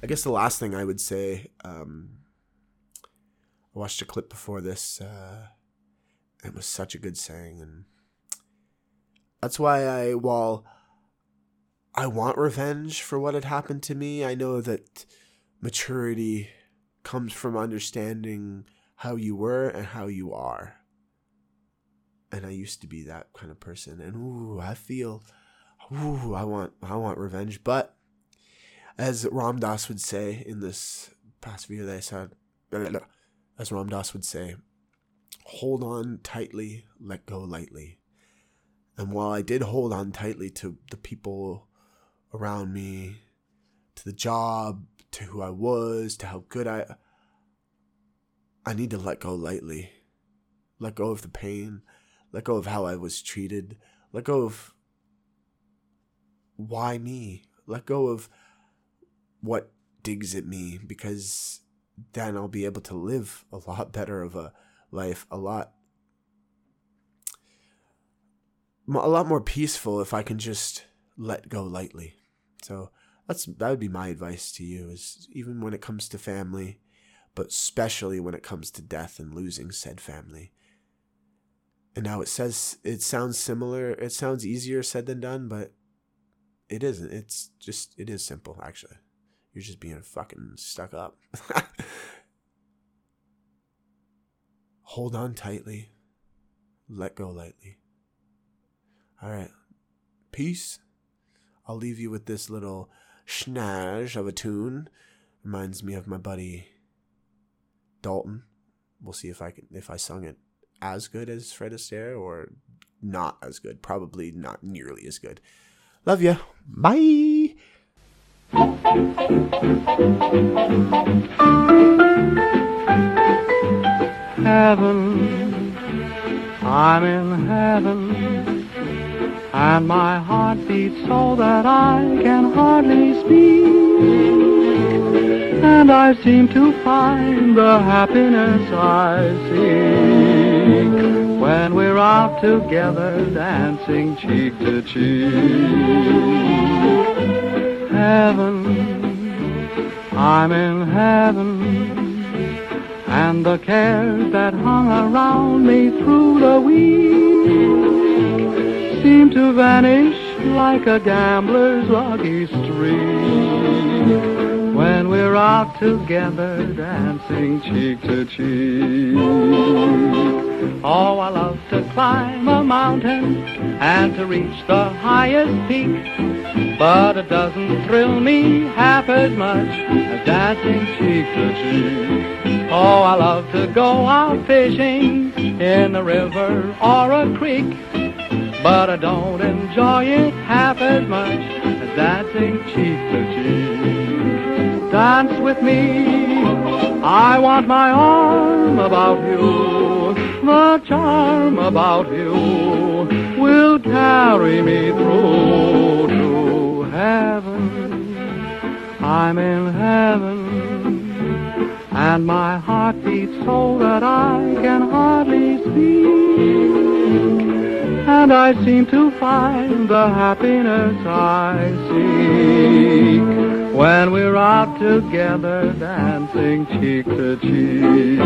I guess the last thing I would say, um, I watched a clip before this. Uh, it was such a good saying, and that's why I, while I want revenge for what had happened to me, I know that maturity comes from understanding how you were and how you are. And I used to be that kind of person, and ooh, I feel, ooh, I want, I want revenge. But as Ram Dass would say in this past video that I saw, as Ram Dass would say, hold on tightly, let go lightly. And while I did hold on tightly to the people around me, to the job, to who I was, to how good I I need to let go lightly. Let go of the pain, let go of how I was treated, let go of why me? Let go of what digs at me because then I'll be able to live a lot [LAUGHS] better of a life, a lot a lot more peaceful if I can just let go lightly. So that's that would be my advice to you is even when it comes to family, but especially when it comes to death and losing said family. And now it says it sounds similar, it sounds easier said than done, but it isn't. It's just it is simple actually. You're just being fucking stuck up. [LAUGHS] Hold on tightly. Let go lightly. All right. Peace. I'll leave you with this little schnage of a tune. Reminds me of my buddy Dalton. We'll see if I can if I sung it as good as Fred Astaire or not as good. Probably not nearly as good. Love ya. Bye. Heaven, I'm in heaven, and my heart beats so that I can hardly speak. And I seem to find the happiness I seek when we're out together dancing cheek to cheek. Heaven, I'm in heaven. And the cares that hung around me through the week seem to vanish like a gambler's lucky streak. When we're out together dancing cheek to cheek. Oh, I love to climb a mountain and to reach the highest peak, but it doesn't thrill me half as much as dancing cheek to cheek. Oh, I love to go out fishing in a river or a creek, but I don't enjoy it half as much as dancing cheek to cheek. Dance with me, I want my arm about you, the charm about you will carry me through to heaven. I'm in heaven and my heart beats so that I can hardly speak. And I seem to find the happiness I seek when we're out together dancing cheek to cheek.